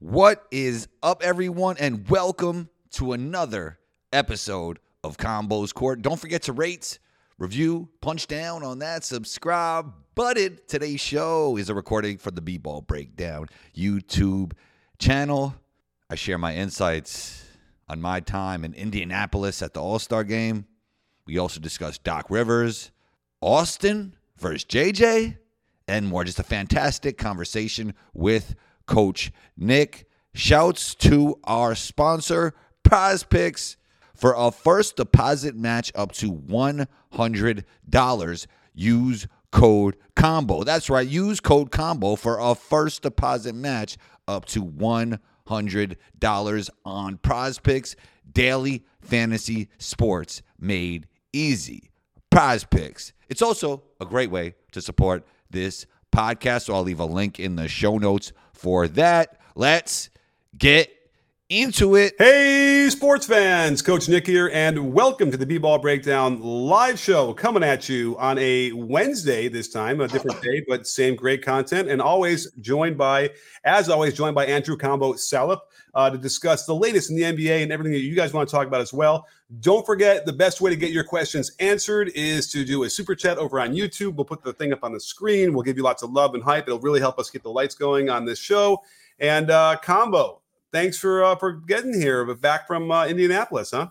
What is up, everyone, and welcome to another episode of Combos Court. Don't forget to rate, review, punch down on that subscribe button. Today's show is a recording for the B-Ball Breakdown YouTube channel. I share my insights on my time in Indianapolis at the All Star game. We also discuss Doc Rivers, Austin versus JJ, and more. Just a fantastic conversation with Coach Nick. Shouts to our sponsor, Prize Picks, for a first deposit match up to $100. Use code COMBO. That's right. Use code COMBO for a first deposit match up to $100 on Prize Picks. Daily fantasy sports made easy. Prize Picks. It's also a great way to support this podcast. So I'll leave a link in the show notes for that. Let's get into it. Hey, sports fans, Coach Nick here, and welcome to the B-Ball Breakdown live show coming at you on a Wednesday this time, a different day, but same great content, and always joined by, as always, joined by Andrew Combo Salop uh, to discuss the latest in the NBA and everything that you guys want to talk about as well. Don't forget, the best way to get your questions answered is to do a super chat over on YouTube. We'll put the thing up on the screen. We'll give you lots of love and hype. It'll really help us get the lights going on this show. And uh, Combo, thanks for uh, for getting here, but back from uh, Indianapolis, huh?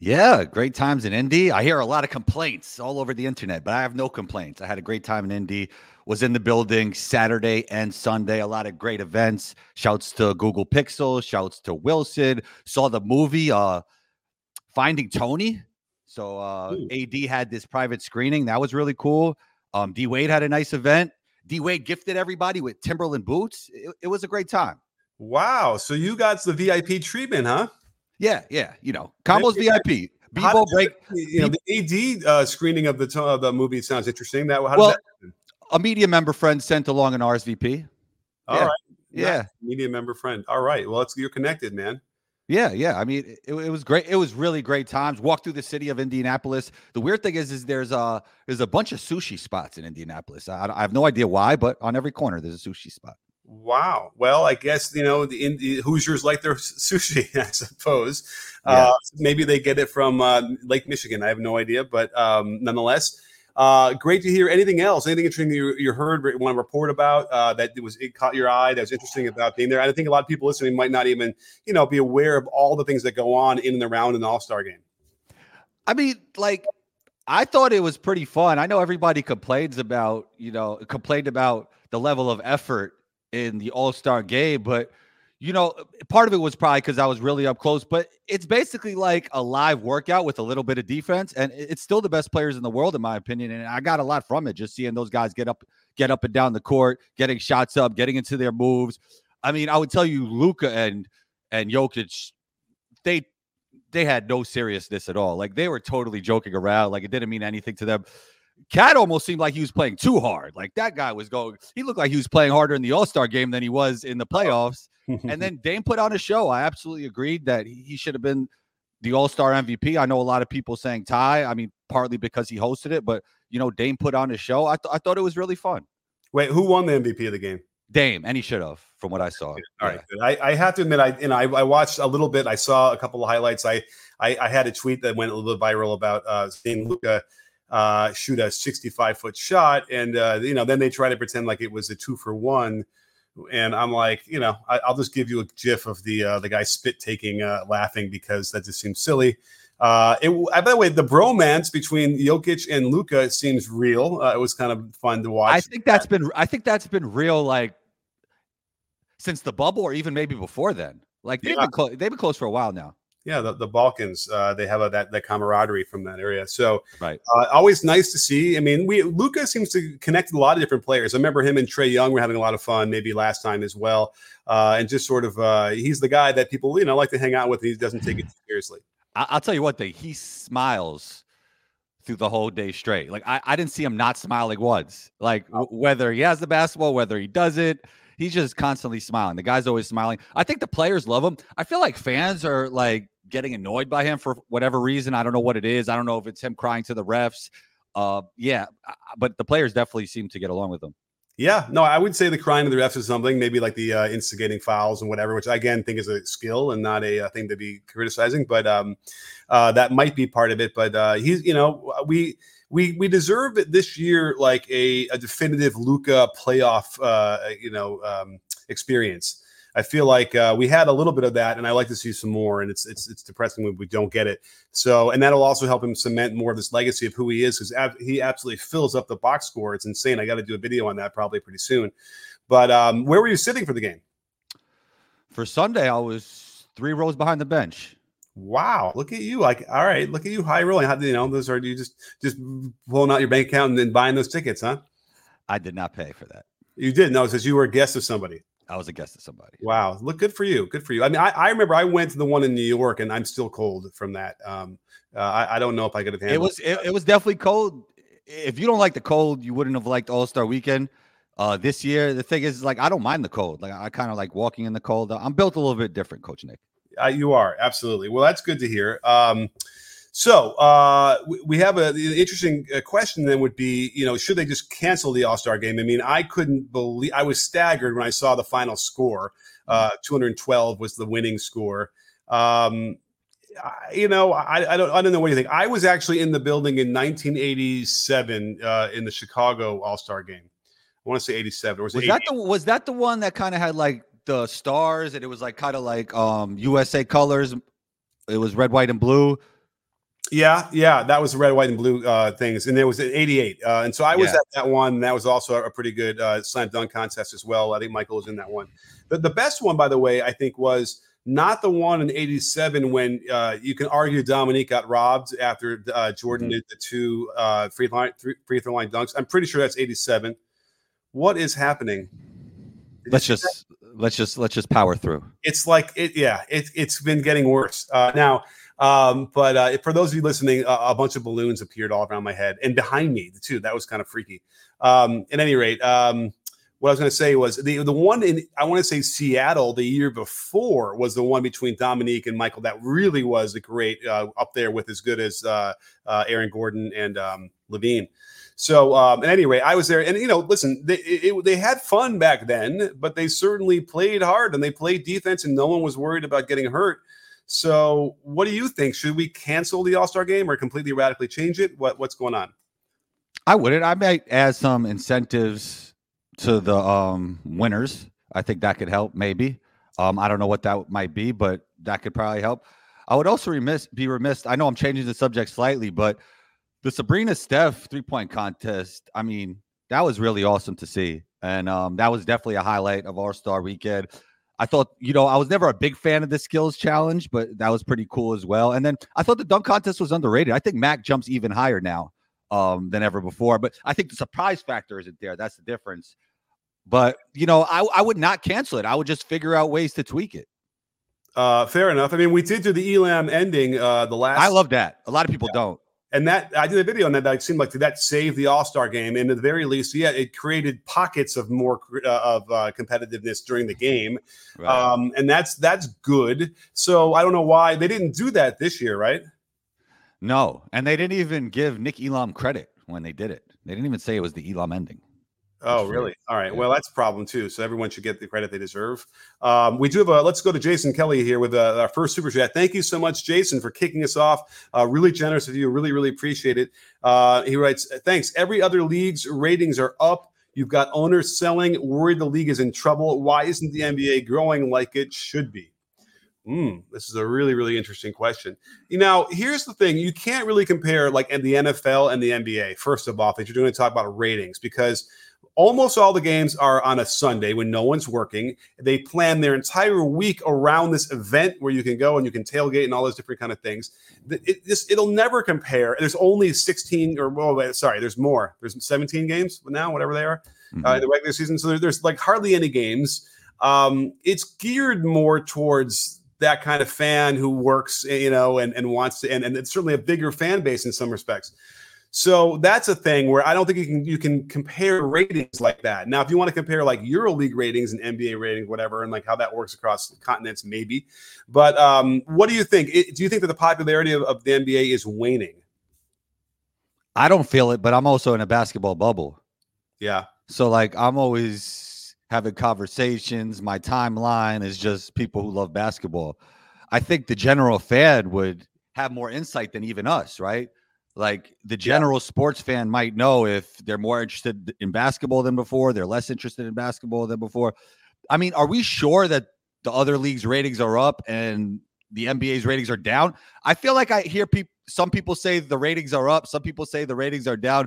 Yeah, great times in Indy. I hear a lot of complaints all over the internet, but I have no complaints. I had a great time in Indy. Was in the building Saturday and Sunday. A lot of great events. Shouts to Google Pixel. Shouts to Wilson. Saw the movie uh, Finding Tony. So uh, AD had this private screening. That was really cool. Um, D Wade had a nice event. D Wade gifted everybody with Timberland boots. It, it was a great time. Wow. So you got the VIP treatment, huh? Yeah, yeah. You know, combos VIP. B-ball break. You know, the AD uh, screening of the t- of the movie sounds interesting. That how well, that happen? a media member friend sent along an RSVP. All yeah. right. Yeah. Nice. Media member friend. All right. Well, it's you're connected, man. Yeah, yeah. I mean, it, it was great. It was really great times. Walk through the city of Indianapolis. The weird thing is, is there's a there's a bunch of sushi spots in Indianapolis. I, I have no idea why, but on every corner there's a sushi spot. Wow. Well, I guess you know the, in, the Hoosiers like their sushi. I suppose. Yeah. Uh, maybe they get it from uh, Lake Michigan. I have no idea, but um, nonetheless, uh, great to hear. Anything else? Anything interesting you, you heard? Want to report about uh, that it was it caught your eye? That was interesting about being there. I think a lot of people listening might not even you know be aware of all the things that go on in and around an All Star game. I mean, like, I thought it was pretty fun. I know everybody complains about, you know, complained about the level of effort in the All Star game, but you know, part of it was probably because I was really up close. But it's basically like a live workout with a little bit of defense, and it's still the best players in the world, in my opinion. And I got a lot from it, just seeing those guys get up, get up and down the court, getting shots up, getting into their moves. I mean, I would tell you, Luka and and Jokic, they they had no seriousness at all. Like they were totally joking around. Like it didn't mean anything to them. KAT almost seemed like he was playing too hard. Like that guy was going, he looked like he was playing harder in the All Star game than he was in the playoffs. and then Dame put on a show. I absolutely agreed that he, should have been the All Star MVP. I know a lot of people saying Ty. I mean, partly because he hosted it, but you know, Dame put on a show. I, th- I thought it was really fun. Wait, who won the MVP of the game? Dame, and he should have, from what I saw. All right, good. I, I have to admit, I you know, I, I watched a little bit. I saw a couple of highlights. I I, I had a tweet that went a little bit viral about uh, seeing Luka uh, shoot a 65 foot shot, and uh, you know, then they try to pretend like it was a two for one. And I'm like, you know, I, I'll just give you a gif of the uh, the guy spit taking, uh, laughing because that just seems silly. Uh, it, by the way, the bromance between Jokic and Luka seems real. Uh, it was kind of fun to watch. I think that's been I think that's been real like since the bubble or even maybe before then. Like they've Yeah. been close they've been close for a while now. Yeah, the, the Balkans, uh, they have a, that that camaraderie from that area. So Right. uh, always nice to see. I mean, we Luka seems to connect with a lot of different players. I remember him and Trae Young were having a lot of fun, maybe last time as well. Uh, and just sort of, uh, he's the guy that people you know like to hang out with. And he doesn't take it seriously. I, I'll tell you what, thing he smiles through the whole day straight. Like I, I didn't see him not smiling once. Like w- whether he has the basketball, whether he doesn't, he's just constantly smiling. The guy's always smiling. I think the players love him. I feel like fans are like getting annoyed by him for whatever reason. I don't know what it is. I don't know if it's him crying to the refs. Uh, yeah, but the players definitely seem to get along with him. Yeah, no, I would say the crying to the refs is something, maybe like the uh, instigating fouls and whatever, which I again think is a skill and not a, a thing to be criticizing. But um, uh, that might be part of it. But uh, he's, you know, we we we deserve this year like a, a definitive Luka playoff, uh, you know, um, experience. I feel like uh, we had a little bit of that, and I like to see some more. And it's it's it's depressing when we don't get it. So, and that'll also help him cement more of this legacy of who he is, because ab- he absolutely fills up the box score. It's insane. I got to do a video on that probably pretty soon. But um, where were you sitting for the game? For Sunday, I was three rows behind the bench. Wow, look at you! Like, all right, look at you, high rolling. How do you know those are you just just pulling out your bank account and then buying those tickets, huh? I did not pay for that. You did no, it because you were a guest of somebody. I was a guest of somebody. Wow, look good for you. Good for you. I mean, I, I remember I went to the one in New York, and I'm still cold from that. Um, uh, I, I, don't know if I could have handled. It was it, it, was definitely cold. If you don't like the cold, you wouldn't have liked All Star Weekend. Uh, this year, the thing is, like, I don't mind the cold. Like, I kind of like walking in the cold. I'm built a little bit different, Coach Nick. Uh, you are absolutely well. That's good to hear. Um, so uh, we, we, have a, interesting uh, question. Then would be, you know, should they just cancel the All Star game? I mean, I couldn't believe. I was staggered when I saw the final score. Uh, 212 was the winning score. Um, I, you know, I, I, don't. I don't know what you think. I was actually in the building in 1987 uh, in the Chicago All Star game. I want to say 87. Or was, was that the was that the one that kind of had like the stars and it was like kind of like um USA colors? It was red, white, and blue. Yeah, yeah, that was the red, white, and blue uh, things, and there was an '88, uh, and so I was yeah. at that one. That was also a pretty good uh, slam dunk contest as well. I think Michael was in that one. The, the best one, by the way, I think was not the one in '87 when uh, you can argue Dominique got robbed after uh, Jordan mm-hmm. did the two uh, free line three, free throw line dunks. I'm pretty sure that's '87. What is happening? Did let's just let's just let's just power through. It's like it, yeah. It, it's been getting worse Uh, now um, but uh, for those of you listening, a, bunch of balloons appeared all around my head and behind me too. That was kind of freaky. Um, at any rate, um, what I was going to say was the the one in I want to say Seattle the year before was the one between Dominique and Michael that really was a great uh, up there with as good as uh, uh, Aaron Gordon and um, LaVine. So um, at any rate, I was there, and you know, listen, they it, they had fun back then, but they certainly played hard and they played defense, and no one was worried about getting hurt. So, what do you think? Should we cancel the All Star game or completely radically change it? What What's going on? I wouldn't. I might add some incentives to the um, winners. I think that could help. Maybe. Um, I don't know what that might be, but that could probably help. I would also remiss, be remiss. I know I'm changing the subject slightly, but the Sabrina Steph three point contest. I mean, that was really awesome to see, and um, that was definitely a highlight of All Star Weekend. I thought, you know, I was never a big fan of the skills challenge, but that was pretty cool as well. And then I thought the dunk contest was underrated. I think Mac jumps even higher now um, than ever before. But I think the surprise factor isn't there. That's the difference. But you know, I, I would not cancel it. I would just figure out ways to tweak it. Uh, fair enough. I mean, we did do the Elam ending. Uh, the last. I love that. A lot of people yeah. don't. And that I did a video on that. That seemed like that saved the All Star game, and at the very least, yeah, it created pockets of more uh, of uh, competitiveness during the game, right. um, and that's that's good. So I don't know why they didn't do that this year, right? No, and they didn't even give Nick Elam credit when they did it. They didn't even say it was the Elam ending. Oh, really? All right. Well, that's a problem too. So everyone should get the credit they deserve. Um, we do have a. Let's go to Jason Kelly here with uh, our first super chat. Thank you so much, Jason, for kicking us off. Uh, really generous of you. Really, really appreciate it. Uh, he writes, "Thanks. Every other league's ratings are up. You've got owners selling. Worried the league is in trouble. Why isn't the NBA growing like it should be?" Mm, this is a really, really interesting question. You know, here's the thing: you can't really compare like the NFL and the NBA. First of all, if you're going to talk about ratings, because almost all the games are on a Sunday when no one's working. They plan their entire week around this event where you can go and you can tailgate and all those different kind of things. It, this it'll never compare. There's only 16 or oh, sorry, there's more. There's 17 games now, whatever they are mm-hmm. uh, in the regular season. So there, there's like hardly any games. Um, it's geared more towards that kind of fan who works, you know, and, and wants to, and, and it's certainly a bigger fan base in some respects. So that's a thing where I don't think you can you can compare ratings like that. Now, if you want to compare like EuroLeague ratings and NBA ratings, whatever, and like how that works across continents, maybe. But um, what do you think? It, do you think that the popularity of, of the NBA is waning? I don't feel it, but I'm also in a basketball bubble. Yeah. So like I'm always having conversations. My timeline is just people who love basketball. I think the general fan would have more insight than even us, right? Like the general yeah. sports fan might know if they're more interested in basketball than before, they're less interested in basketball than before. I mean, are we sure that the other leagues' ratings are up and the NBA's ratings are down? I feel like I hear people some people say the ratings are up, some people say the ratings are down.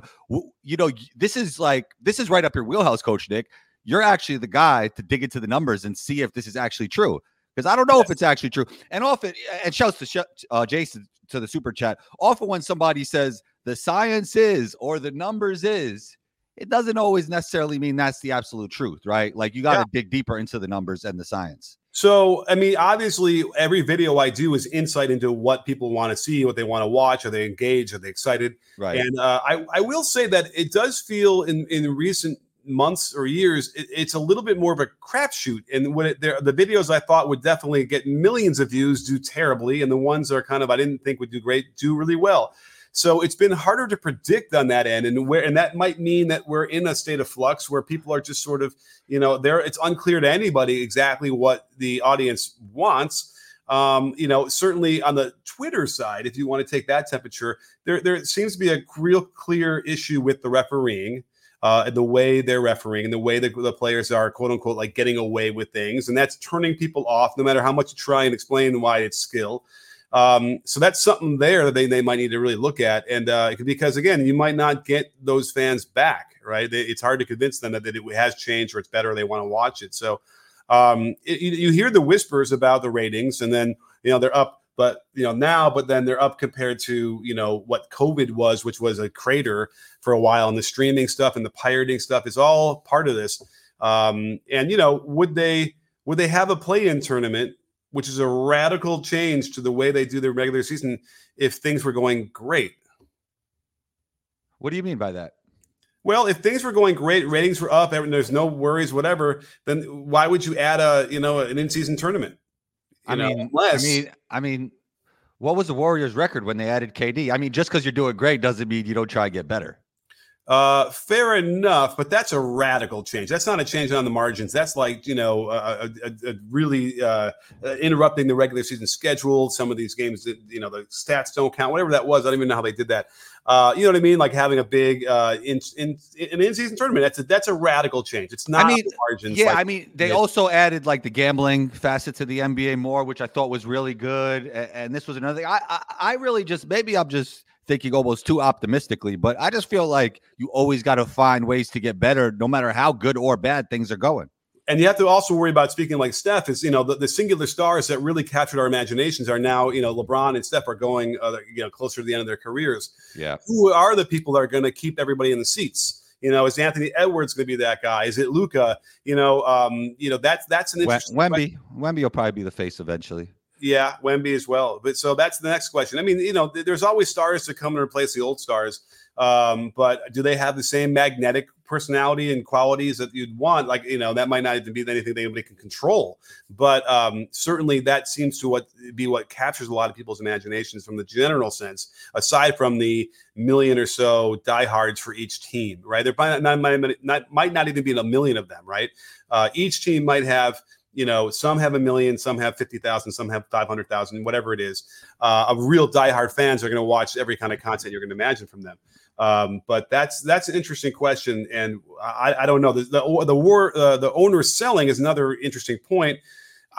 You know, this is like this is right up your wheelhouse, Coach Nick. You're actually the guy to dig into the numbers and see if this is actually true because I don't know if it's actually true. And often, and shouts to uh, Jason to the super chat. Often, when somebody says the science is or the numbers is, it doesn't always necessarily mean that's the absolute truth, right? Like you got to yeah. dig deeper into the numbers and the science. So, I mean, obviously, every video I do is insight into what people want to see, what they want to watch. Are they engaged? Are they excited? Right. And uh, I, I will say that it does feel in in recent months or years, it, it's a little bit more of a crapshoot. And when it, the videos I thought would definitely get millions of views do terribly, and the ones that are kind of I didn't think would do great do really well. So it's been harder to predict on that end, and where and that might mean that we're in a state of flux where people are just sort of, you know, there. It's unclear to anybody exactly what the audience wants. Um, you know, certainly on the Twitter side, if you want to take that temperature, there there seems to be a real clear issue with the refereeing uh, the way they're refereeing and the way the, the players are quote unquote like getting away with things. And that's turning people off no matter how much you try and explain why it's skill. Um, so that's something there that they, they might need to really look at. And uh, because again, you might not get those fans back, right? It's hard to convince them that, that it has changed or it's better. Or they want to watch it. So um, it, you hear the whispers about the ratings and then, you know, they're up but you know now but then they're up compared to you know what covid was which was a crater for a while and the streaming stuff and the pirating stuff is all part of this. Um, and you know would they would they have a play-in tournament which is a radical change to the way they do their regular season if things were going great? What do you mean by that? Well, if things were going great, ratings were up, there's no worries, whatever, then why would you add a you know an in-season tournament? I know, mean, unless, I mean, I mean, what was the Warriors' record when they added KD? I mean, just because you're doing great doesn't mean you don't try to get better. Uh, fair enough, but that's a radical change. That's not a change on the margins. That's like you know, a, a, a really uh, uh, interrupting the regular season schedule. Some of these games, that, you know, the stats don't count. Whatever that was, I don't even know how they did that. Uh, you know what I mean? Like having a big uh, in, in, in in season tournament. That's a that's a radical change. It's not. I mean, margins. Yeah, like, I mean, they also added like the gambling facet to the NBA more, which I thought was really good. And, and this was another thing. I, I I really just maybe I'm just thinking almost too optimistically, but I just feel like you always got to find ways to get better, no matter how good or bad things are going. And you have to also worry about speaking like Steph is, you know, the, the singular stars that really captured our imaginations are now, you know, LeBron and Steph are going, uh, you know, closer to the end of their careers. Yeah. Who are the people that are going to keep everybody in the seats? You know, is Anthony Edwards going to be that guy? Is it Luka? You know, um, you know that's that's an interesting. Wemby. Wemby will probably be the face eventually. Yeah, Wemby as well. But so that's the next question. I mean, you know, there's always stars to come and replace the old stars. Um, but do they have the same magnetic personality and qualities that you'd want? Like, you know, that might not even be anything that anybody can control. But um, certainly that seems to what be what captures a lot of people's imaginations from the general sense, aside from the million or so diehards for each team, right? There might not, not, not, might not even be a million of them, right? Uh, each team might have – you know, some have a million, some have 50,000, some have 500,000, whatever it is. Uh, of real diehard fans are going to watch every kind of content you're going to imagine from them. Um, but that's that's an interesting question, and I, I don't know the the, the war uh, the owner selling is another interesting point.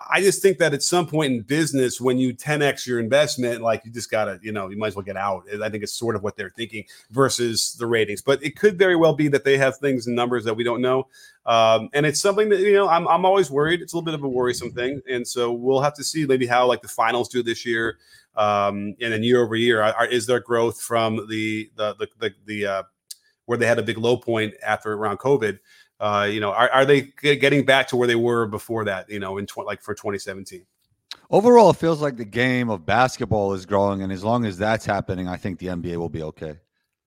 I just think that at some point in business, when you 10x your investment, like you just gotta, you know, you might as well get out. I think it's sort of what they're thinking versus the ratings. But it could very well be that they have things and numbers that we don't know. Um, and it's something that you know I'm, I'm always worried. It's a little bit of a worrisome thing, and so we'll have to see maybe how like the finals do this year, um, and then year over year, are, is there growth from the the the the, the uh, where they had a big low point after around COVID? Uh, you know, are, are they getting back to where they were before that? You know, in tw- like for 2017. Overall, it feels like the game of basketball is growing, and as long as that's happening, I think the NBA will be okay.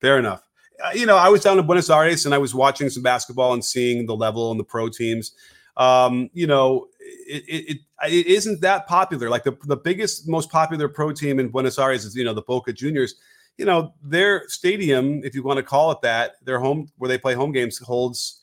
Fair enough. Uh, you know, I was down in Buenos Aires and I was watching some basketball and seeing the level and the pro teams. Um, you know, it, it, it, it isn't that popular. Like the, the biggest, most popular pro team in Buenos Aires is, you know, the Boca Juniors. You know, their stadium, if you want to call it that, their home where they play home games holds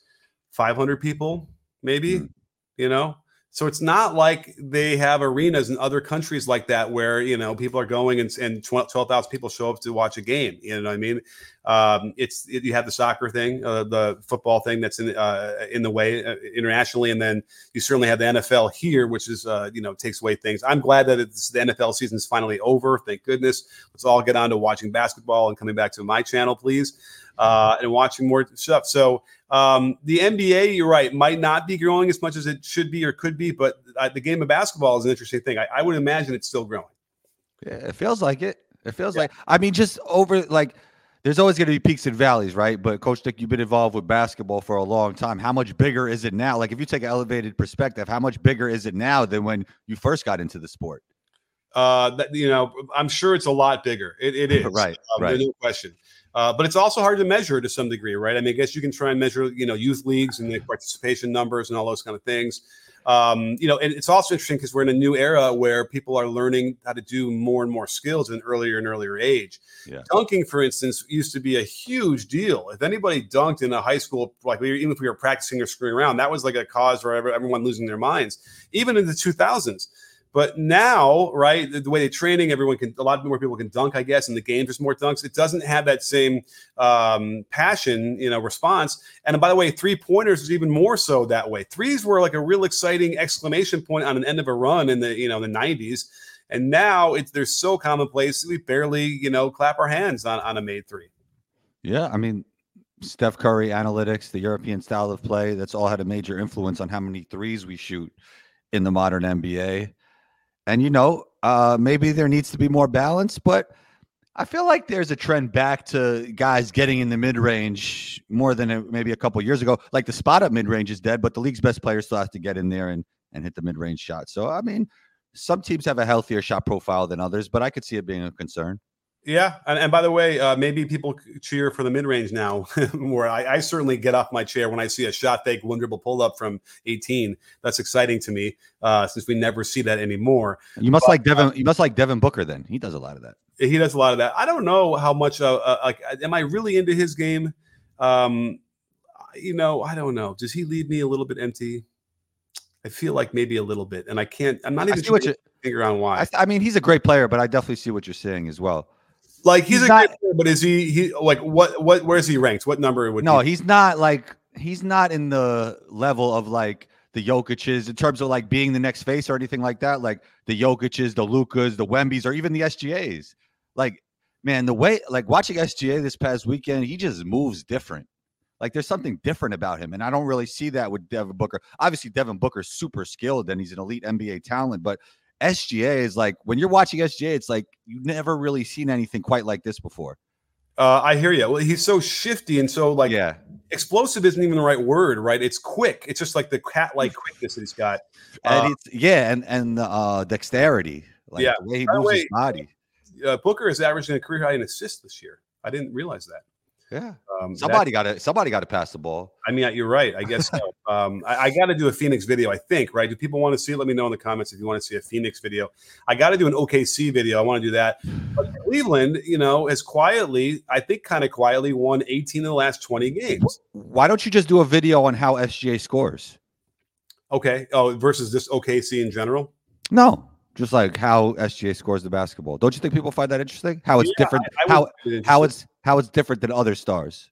500 people, maybe, Mm. you know? So it's not like they have arenas in other countries like that where, you know, people are going and, and 12,000 people show up to watch a game. You know what I mean? Um, it's, it, you have the soccer thing, uh, the football thing that's in, uh, in the way uh, internationally. And then you certainly have the NFL here, which is, uh, you know, takes away things. I'm glad that it's, the NFL season is finally over. Thank goodness. Let's all get on to watching basketball and coming back to my channel, please uh, and watching more stuff. So um, the NBA, you're right, might not be growing as much as it should be or could be, but uh, the game of basketball is an interesting thing. I, I, would imagine it's still growing. Yeah, it feels like it. It feels yeah. like I mean, just over like there's always going to be peaks and valleys, right? But Coach Nick, you've been involved with basketball for a long time. How much bigger is it now? Like if you take an elevated perspective, how much bigger is it now than when you first got into the sport? Uh, that, you know, I'm sure it's a lot bigger. It, it is right, um, right. No question. Uh, but it's also hard to measure to some degree, right? I mean, I guess you can try and measure, you know, youth leagues and the participation numbers and all those kind of things. Um, you know, and it's also interesting because we're in a new era where people are learning how to do more and more skills at an earlier and earlier age. Yeah. Dunking, for instance, used to be a huge deal. If anybody dunked in a high school, like we, even if we were practicing or screwing around, that was like a cause for everyone losing their minds. Even in the 2000s, but now, right, the, the, way they're training, everyone can, a lot more people can dunk, I guess, and the game there's more dunks. It doesn't have that same um, passion, you know, response. And by the way, three pointers is even more so that way. Threes were like a real exciting exclamation point on an end of a run in the, you know, the 90s. And now it's they're so commonplace, we barely, you know, clap our hands on, on a made three. Yeah. I mean, Steph Curry analytics, the European style of play, that's all had a major influence on how many threes we shoot in the modern NBA. And you know, uh, maybe there needs to be more balance, but I feel like there's a trend back to guys getting in the mid range more than a, maybe a couple years ago. Like the spot up mid range is dead, but the league's best players still have to get in there and and hit the mid range shot. So I mean, some teams have a healthier shot profile than others, but I could see it being a concern. Yeah, and, and by the way, uh, maybe people cheer for the mid range now. where I, I, certainly get off my chair when I see a shot fake one dribble pull up from 18. That's exciting to me uh, since we never see that anymore. You must but, like Devin. Uh, you must like Devin Booker. Then he does a lot of that. He does a lot of that. I don't know how much. Uh, uh like, am I really into his game? Um, you know, I don't know. Does he leave me a little bit empty? I feel like maybe a little bit, and I can't. I'm not even sure. Figure out why. I, I mean, he's a great player, but I definitely see what you're saying as well. Like he's, he's a not, good player, but is he he like what what where's he ranked? What number would No, he? he's not like he's not in the level of like the Jokic's in terms of like being the next face or anything like that. Like the Jokic's, the Lukas, the Wembys, or even the SGAs. Like, man, the way like watching SGA this past weekend, he just moves different. Like there's something different about him. And I don't really see that with Devin Booker. Obviously, Devin Booker's super skilled and he's an elite NBA talent, but SGA is like when you're watching SGA, it's like you've never really seen anything quite like this before. Uh, I hear you. Well, he's so shifty and so like yeah, explosive isn't even the right word, right? It's quick. It's just like the cat like quickness that he's got. And uh, it's yeah, and and uh dexterity, like yeah. the way he moves way, his body. Uh, Booker is averaging a career high in assists this year. I didn't realize that. Yeah. Um, somebody got to somebody got to pass the ball. I mean, you're right. I guess so. um, I, I got to do a Phoenix video. I think right. Do people want to see it? Let me know in the comments if you want to see a Phoenix video. I got to do an OKC video. I want to do that. But Cleveland, you know, has quietly, I think, kind of quietly won 18 of the last 20 games. Why don't you just do a video on how SGA scores? Okay. Oh, versus this OKC in general. No, just like how SGA scores the basketball. Don't you think people find that interesting? How it's yeah, different? I, I how how it's how it's different than other stars?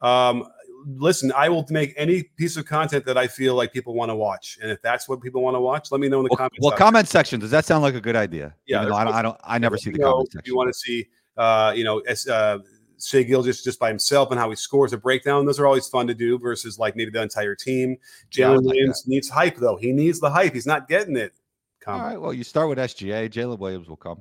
Um, listen, I will make any piece of content that I feel like people want to watch, and if that's what people want to watch, let me know in the well, comments. Well, comment section. Does that sound like a good idea? Yeah, I don't, I don't. I never see the comment section. If you want to see, uh, you know, uh, Shai Gilgeous just by himself and how he scores a breakdown. Those are always fun to do versus like maybe the entire team. Jalen like Williams that. needs hype though. He needs the hype. He's not getting it. Come. All right. Well, you start with SGA. Jalen Williams will come.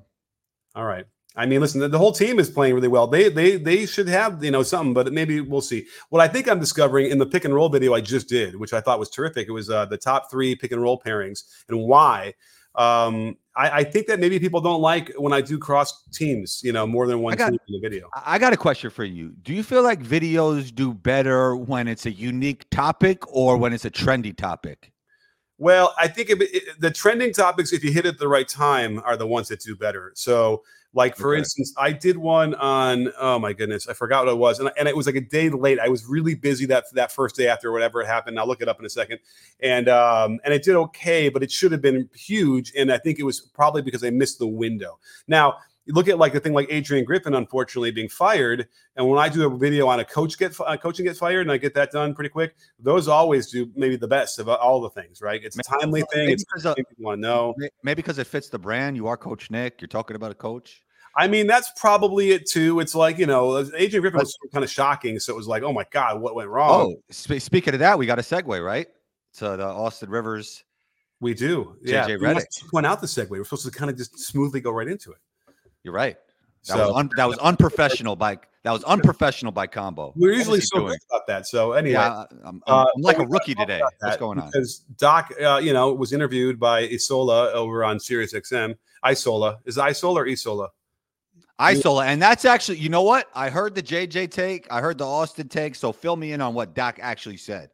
All right. I mean, listen, the, the, whole team is playing really well. They they they should have you know something, but maybe we'll see. What I think I'm discovering in the pick and roll video I just did, which I thought was terrific, it was uh, the top three pick and roll pairings and why. Um, I, I, think that maybe people don't like when I do cross teams, you know, more than one got, team in the video. I got a question for you. Do you feel like videos do better when it's a unique topic or when it's a trendy topic? Well, I think it, it, the trending topics, if you hit it at the right time, are the ones that do better. So, like for okay. instance, I did one on oh my goodness, I forgot what it was, and, and it was like a day late. I was really busy that that first day after whatever happened. I'll look it up in a second, and um, and it did okay, but it should have been huge, and I think it was probably because I missed the window. Now you look at like the thing like Adrian Griffin, unfortunately being fired, and when I do a video on a coach get uh, coaching get fired, and I get that done pretty quick, those always do maybe the best of all the things, right? It's a timely thing. Maybe it's because people want to know. Maybe because it fits the brand. You are Coach Nick. You're talking about a coach. I mean, that's probably it too. It's like you know, Adrian Griffin was kind of shocking, so it was like, oh my god, what went wrong? Oh, sp- speaking of that, we got a segue right to the Austin Rivers. We do, yeah. JJ we went out the segue. We're supposed to kind of just smoothly go right into it. You're right. That so, was un- that was unprofessional by that was unprofessional by combo. We're usually so good about that. So anyway, yeah, I'm, I'm, uh, I'm like a rookie today. What's going on? Because Doc, uh, you know, was interviewed by Isola over on Sirius XM. Isola is Isola or Isola? Isola, and that's actually, you know what? I heard the JJ take, I heard the Austin take. So fill me in on what Doc actually said.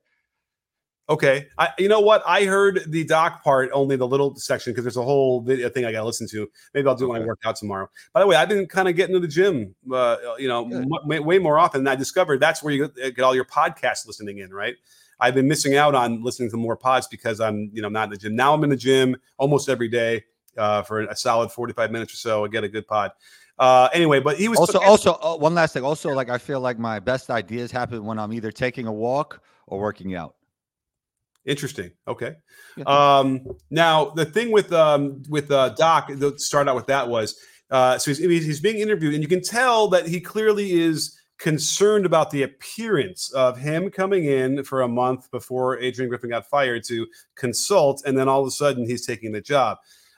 Okay, I, you know what? I heard the doc part only the little section because there's a whole video thing I got to listen to. Maybe I'll do okay. when I work out tomorrow. By the way, I've been kind of getting to the gym, uh, you know, m- way more often. And I discovered that's where you get all your podcast listening in, right? I've been missing out on listening to more pods because I'm, you know, not in the gym. Now I'm in the gym almost every day uh, for a solid 45 minutes or so. I get a good pod. Uh, anyway, but he was also also uh, one last thing. Also, like I feel like my best ideas happen when I'm either taking a walk or working out. Interesting. Okay. Yeah. Um, now the thing with um, with uh, Doc, to start out with that was uh, so he's, he's being interviewed, and you can tell that he clearly is concerned about the appearance of him coming in for a month before Adrian Griffin got fired to consult, and then all of a sudden he's taking the job.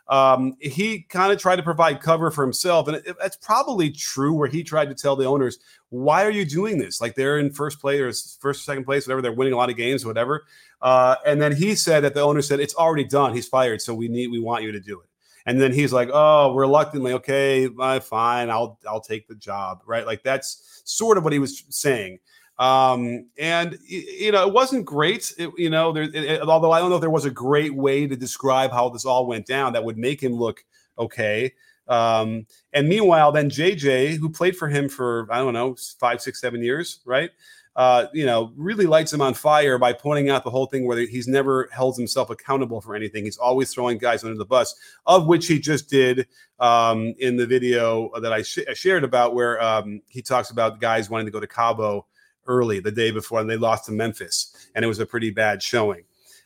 Um, he kind of tried to provide cover for himself, and that's probably true. Where he tried to tell the owners, "Why are you doing this? Like they're in first place or first, second place, whatever. They're winning a lot of games, whatever." Uh, and then he said that the owner said it's already done. He's fired, so we need we want you to do it. And then he's like, "Oh, reluctantly, okay, uh, fine, I'll I'll take the job." Right? Like that's sort of what he was saying. Um, and you know, it wasn't great. It, you know, there, it, although I don't know if there was a great way to describe how this all went down that would make him look okay. Um, and meanwhile, then JJ, who played for him for I don't know five, six, seven years, right? uh, you know, really lights him on fire by pointing out the whole thing where he's never held himself accountable for anything. He's always throwing guys under the bus, of which he just did um, in the video that I, sh- I shared about where um, he talks about guys wanting to go to Cabo early the day before and they lost to Memphis, and it was a pretty bad showing.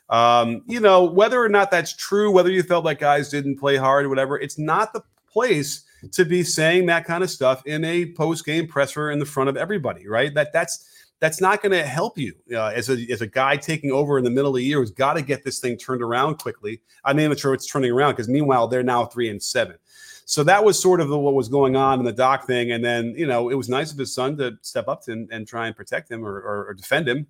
Um, you know, whether or not that's true, whether you felt like guys didn't play hard, or whatever, it's not the place to be saying that kind of stuff in a post game presser in the front of everybody, right? That that's that's not going to help you uh, as a as a guy taking over in the middle of the year who's got to get this thing turned around quickly. I'm not even sure it's turning around because meanwhile they're now three and seven. So that was sort of the, what was going on in the doc thing, and then you know it was nice of his son to step up to and, and try and protect him or, or, or defend him.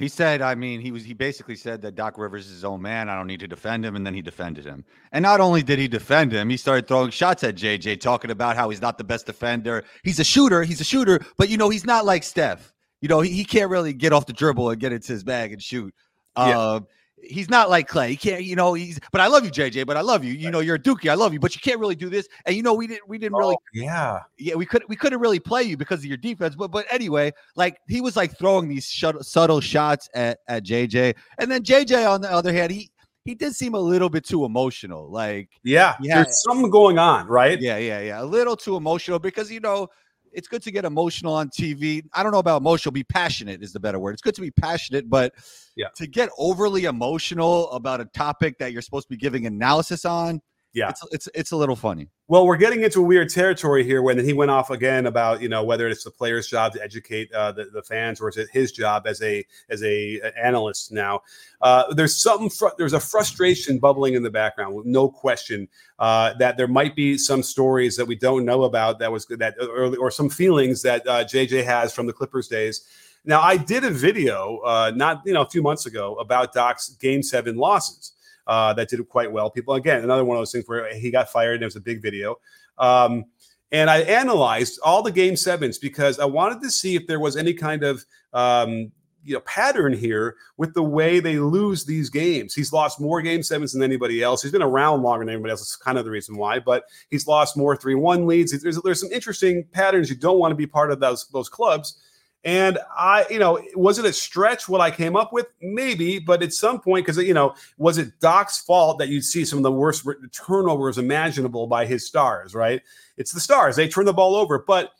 He said, I mean, he was he basically said that Doc Rivers is his own man. I don't need to defend him. And then he defended him. And not only did he defend him, he started throwing shots at JJ, talking about how he's not the best defender. He's a shooter, he's a shooter, but you know, he's not like Steph. You know, he, he can't really get off the dribble and get into his bag and shoot. Yeah. Uh, he's not like Clay. He can't, you know, he's but I love you, JJ, but I love you. You know, you're a dookie. I love you, but you can't really do this. And you know, we didn't we didn't really oh, yeah. Yeah, we couldn't we couldn't really play you because of your defense. But but anyway, like he was like throwing these shut, subtle shots at at JJ. And then JJ on the other hand, he he did seem a little bit too emotional. Like, yeah, yeah, there's something going on, right? Yeah, yeah, yeah. A little too emotional because you know, it's good to get emotional on TV. I don't know about emotional, be passionate is the better word. It's good to be passionate, but yeah. to get overly emotional about a topic that you're supposed to be giving analysis on, yeah, it's it's, it's a little funny. Well, we're getting into a weird territory here when he went off again about you know whether it's the player's job to educate uh, the, the fans or is it his job as a as a, a analyst now. Uh, there's something fr- there's a frustration bubbling in the background, no question, uh, that there might be some stories that we don't know about that was that early or some feelings that JJ uh, has from the Clippers days. Now, I did a video uh, not you know a few months ago about Doc's Game Seven losses uh, that did quite well. People, again, another one of those things where he got fired and it was a big video. Um, and I analyzed all the game sevens because I wanted to see if there was any kind of um, you know pattern here with the way they lose these games. He's lost more game sevens than anybody else. He's been around longer than anybody else. That's kind of the reason why. But he's lost more three one leads. There's there's some interesting patterns. You don't want to be part of those those clubs. And I, you know, was it a stretch what I came up with? Maybe, but at some point, because you know, was it Doc's fault that you'd see some of the worst turnovers imaginable by his stars? Right? It's the stars; they turn the ball over, but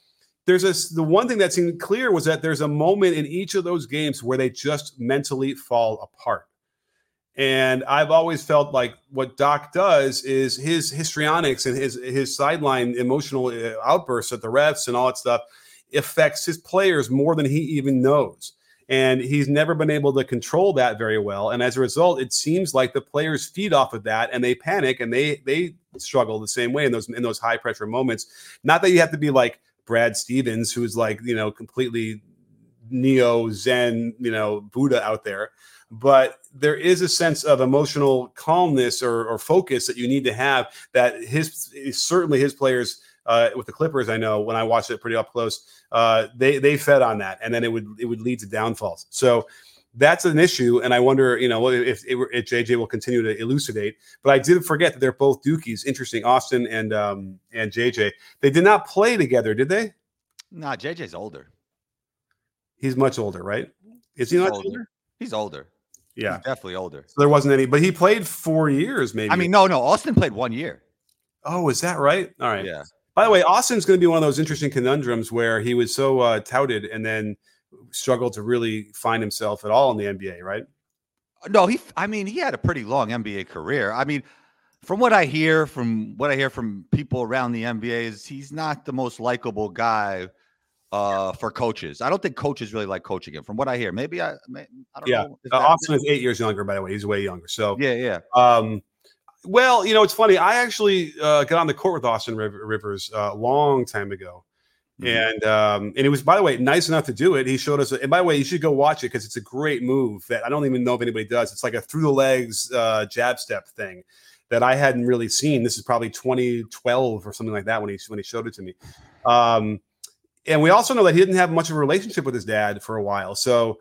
there's a the one thing that seemed clear was that there's a moment in each of those games where they just mentally fall apart. And I've always felt like what Doc does is his histrionics and his his sideline emotional uh, outbursts at the refs and all that stuff affects his players more than he even knows. And he's never been able to control that very well. And as a result, it seems like the players feed off of that and they panic and they they struggle the same way in those in those high pressure moments. Not that you have to be like Brad Stevens, who's like, you know, completely neo Zen, you know, Buddha out there. But there is a sense of emotional calmness or, or focus that you need to have that his certainly his players uh, with the Clippers, I know when I watched it pretty up close, uh, they they fed on that, and then it would it would lead to downfalls. So that's an issue, and I wonder, you know, if, if, if JJ will continue to elucidate. But I did forget that they're both Dukies. Interesting, Austin and um and JJ. They did not play together, did they? No, Nah, JJ's older. He's much older, right? Is he not older? older? He's older. Yeah, He's definitely older. So there wasn't any, but he played four years, maybe. I mean, no, no. Austin played one year. Oh, is that right? All right. Yeah. By the way, Austin's going to be one of those interesting conundrums where he was so uh, touted and then struggled to really find himself at all in the NBA, right? No, he. I mean, he had a pretty long NBA career. I mean, from what I hear, from what I hear from people around the NBA, is he's not the most likable guy uh, for coaches. I don't think coaches really like coaching him. From what I hear, maybe I. I don't yeah. know. Yeah, uh, Austin is eight years younger, by the way. He's way younger. So yeah, yeah. Um, well, you know, it's funny. I actually uh, got on the court with Austin Rivers uh, a long time ago. Mm-hmm. And um, and it was, by the way, nice enough to do it. He showed us, and by the way, you should go watch it because it's a great move that I don't even know if anybody does. It's like a through the legs uh, jab step thing that I hadn't really seen. This is probably 2012 or something like that when he when he showed it to me. Um, and we also know that he didn't have much of a relationship with his dad for a while. So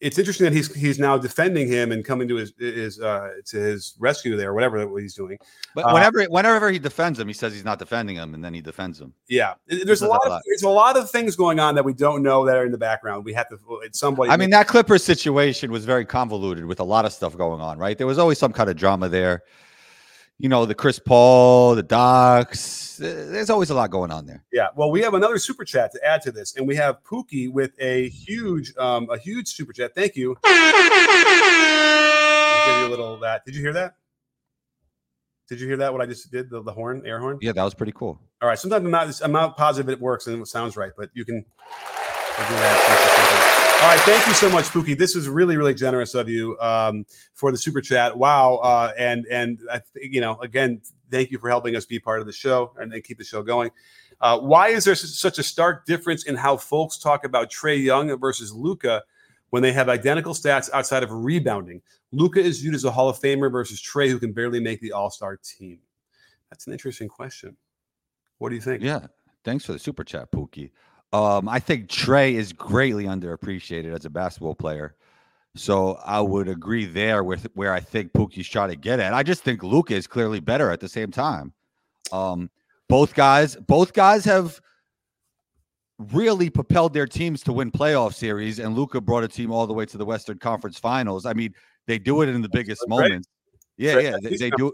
it's interesting that he's he's now defending him and coming to his his uh, to his rescue there, whatever what he's doing. But uh, whenever whenever he defends him, he says he's not defending him, and then he defends him. Yeah, there's a lot, of there's a lot of things going on that we don't know that are in the background. We have to somebody. I mean, that Clippers situation was very convoluted with a lot of stuff going on. Right, there was always some kind of drama there you know, the Chris Paul, the Docs. There's always a lot going on there. Yeah. Well, we have another super chat to add to this, and we have Pookie with a huge, um, a huge super chat. Thank you. I'll give you a little that. Did you hear that? Did you hear that? What I just did, the, the horn, air horn? Yeah, that was pretty cool. All right. Sometimes I'm not, I'm not positive it works and it sounds right, but you can do that. All right, thank you so much, Pookie. This is really, really generous of you um, for the super chat. Wow, uh, and and you know, again, thank you for helping us be part of the show and, and keep the show going. Uh, why is there such a stark difference in how folks talk about Trae Young versus Luka when they have identical stats outside of rebounding? Luka is viewed as a Hall of Famer versus Trae, who can barely make the All Star team. That's an interesting question. What do you think? Yeah, thanks for the super chat, Pookie. Um, I think Trae is greatly underappreciated as a basketball player. So I would agree there with where I think Pookie's trying to get at. I just think Luka is clearly better at the same time. Um, both guys, both guys have really propelled their teams to win playoff series, and Luka brought a team all the way to the Western Conference Finals. I mean, they do it in the biggest moments. Yeah, yeah, they, they do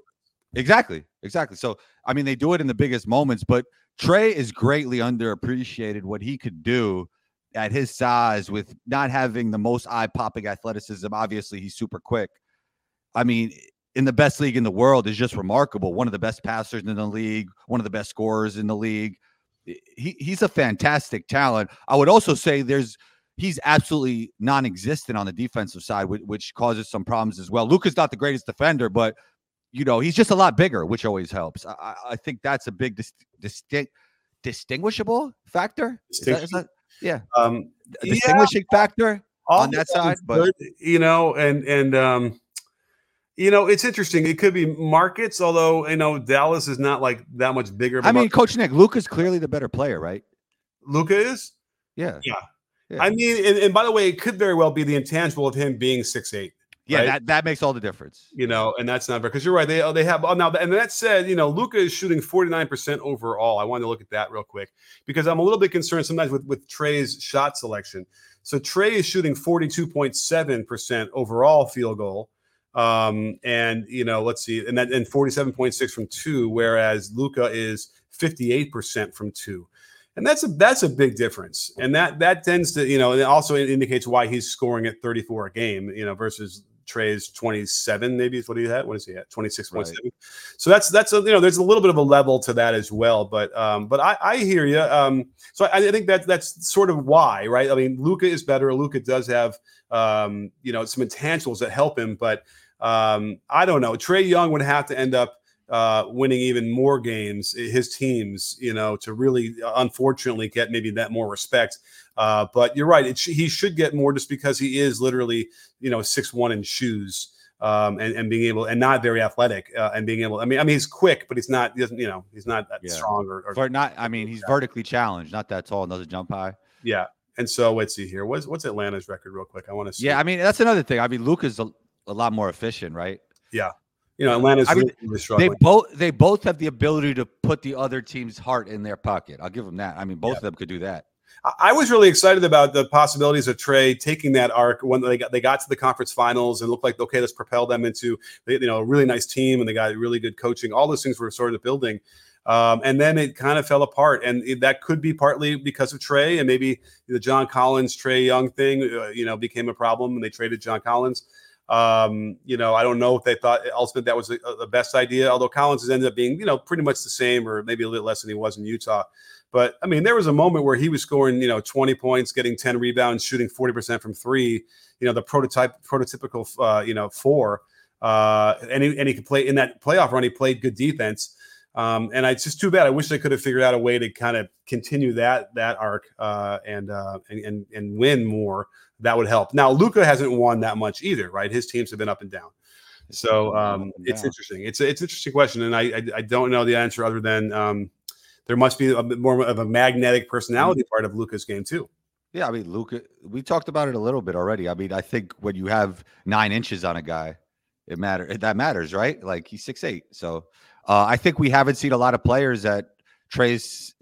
exactly, exactly. So I mean, they do it in the biggest moments, but Trae is greatly underappreciated what he could do at his size with not having the most eye popping athleticism. Obviously, he's super quick. I mean, in the best league in the world is just remarkable. One of the best passers in the league, one of the best scorers in the league. He, he's a fantastic talent. I would also say there's he's absolutely non-existent on the defensive side, which causes some problems as well. Luka's not the greatest defender, but you know, he's just a lot bigger, which always helps. I, I think that's a big dis- distinct distinguishable factor. Is that, is that, yeah, um, distinguishing yeah, factor on that side. But good, you know, and and um, you know, it's interesting. It could be markets, although you know Dallas is not like that much bigger. I mean, Coach Nick, Luka's clearly the better player, right? Luka is. Yeah. Yeah. Yeah. I mean, and, and, by the way, it could very well be the intangible of him being six eight. Yeah, right? that, that makes all the difference. You know, and that's not because you're right. They they have oh, now, and that said, you know, Luka is shooting 49% overall. I wanted to look at that real quick because I'm a little bit concerned sometimes with, with Trae's shot selection. So Trae is shooting 42.7% overall field goal. Um, and you know, let's see, and that and 47.6 from two, whereas Luka is 58% from two and that's a that's a big difference and that that tends to you know it also indicates why he's scoring at 34 a game you know versus Trae's 27, maybe is what he had. What is he at? 26.7. Right. So that's that's a, you know there's a little bit of a level to that as well. But um, but I, I hear you. Um, so I, I think that that's sort of why, right? I mean, Luka is better. Luka does have um, you know some intangibles that help him, but um, I don't know. Trae Young would have to end up uh, winning even more games, his teams, you know, to really uh, unfortunately get maybe that more respect. Uh, but you're right; sh- he should get more just because he is literally, you know, six one in shoes. Um, and, and being able and not very athletic uh, and being able I mean I mean he's quick but he's not he doesn't you know he's not that yeah. strong or, or not I mean he's vertically challenged not that tall doesn't jump high yeah and so let's see here what's what's Atlanta's record real quick I want to see yeah I mean that's another thing I mean Luka's a, a lot more efficient right yeah you know, Atlanta's I mean, really. They both they both have the ability to put the other team's heart in their pocket. I'll give them that. I mean, both yeah. of them could do that. I was really excited about the possibilities of Trae taking that arc when they got they got to the conference finals and looked like okay, let's propel them into you know a really nice team and they got really good coaching. All those things were sort of building. Um, and then it kind of fell apart, and it, that could be partly because of Trae, and maybe the John Collins Trae Young thing, uh, you know, became a problem, and they traded John Collins. Um, you know, I don't know if they thought ultimately that was the, the best idea, although Collins has ended up being, you know, pretty much the same or maybe a little less than he was in Utah. But I mean, there was a moment where he was scoring, you know, 20 points, getting 10 rebounds, shooting 40% from three, you know, the prototype, prototypical, uh, you know, four. Uh, and he, and he could play in that playoff run. He played good defense. Um, and it's just too bad. I wish they could have figured out a way to kind of continue that that arc uh, and, uh, and and and win more that would help. Now, Luka hasn't won that much either, right? His teams have been up and down. So um, it's interesting. It's a, it's an interesting question, and I, I, I don't know the answer other than um, there must be a bit more of a magnetic personality mm-hmm. part of Luka's game too. Yeah, I mean, Luka, we talked about it a little bit already. I mean, I think when you have nine inches on a guy, it matter that matters, right? Like he's six eight. So uh, I think we haven't seen a lot of players that Trace.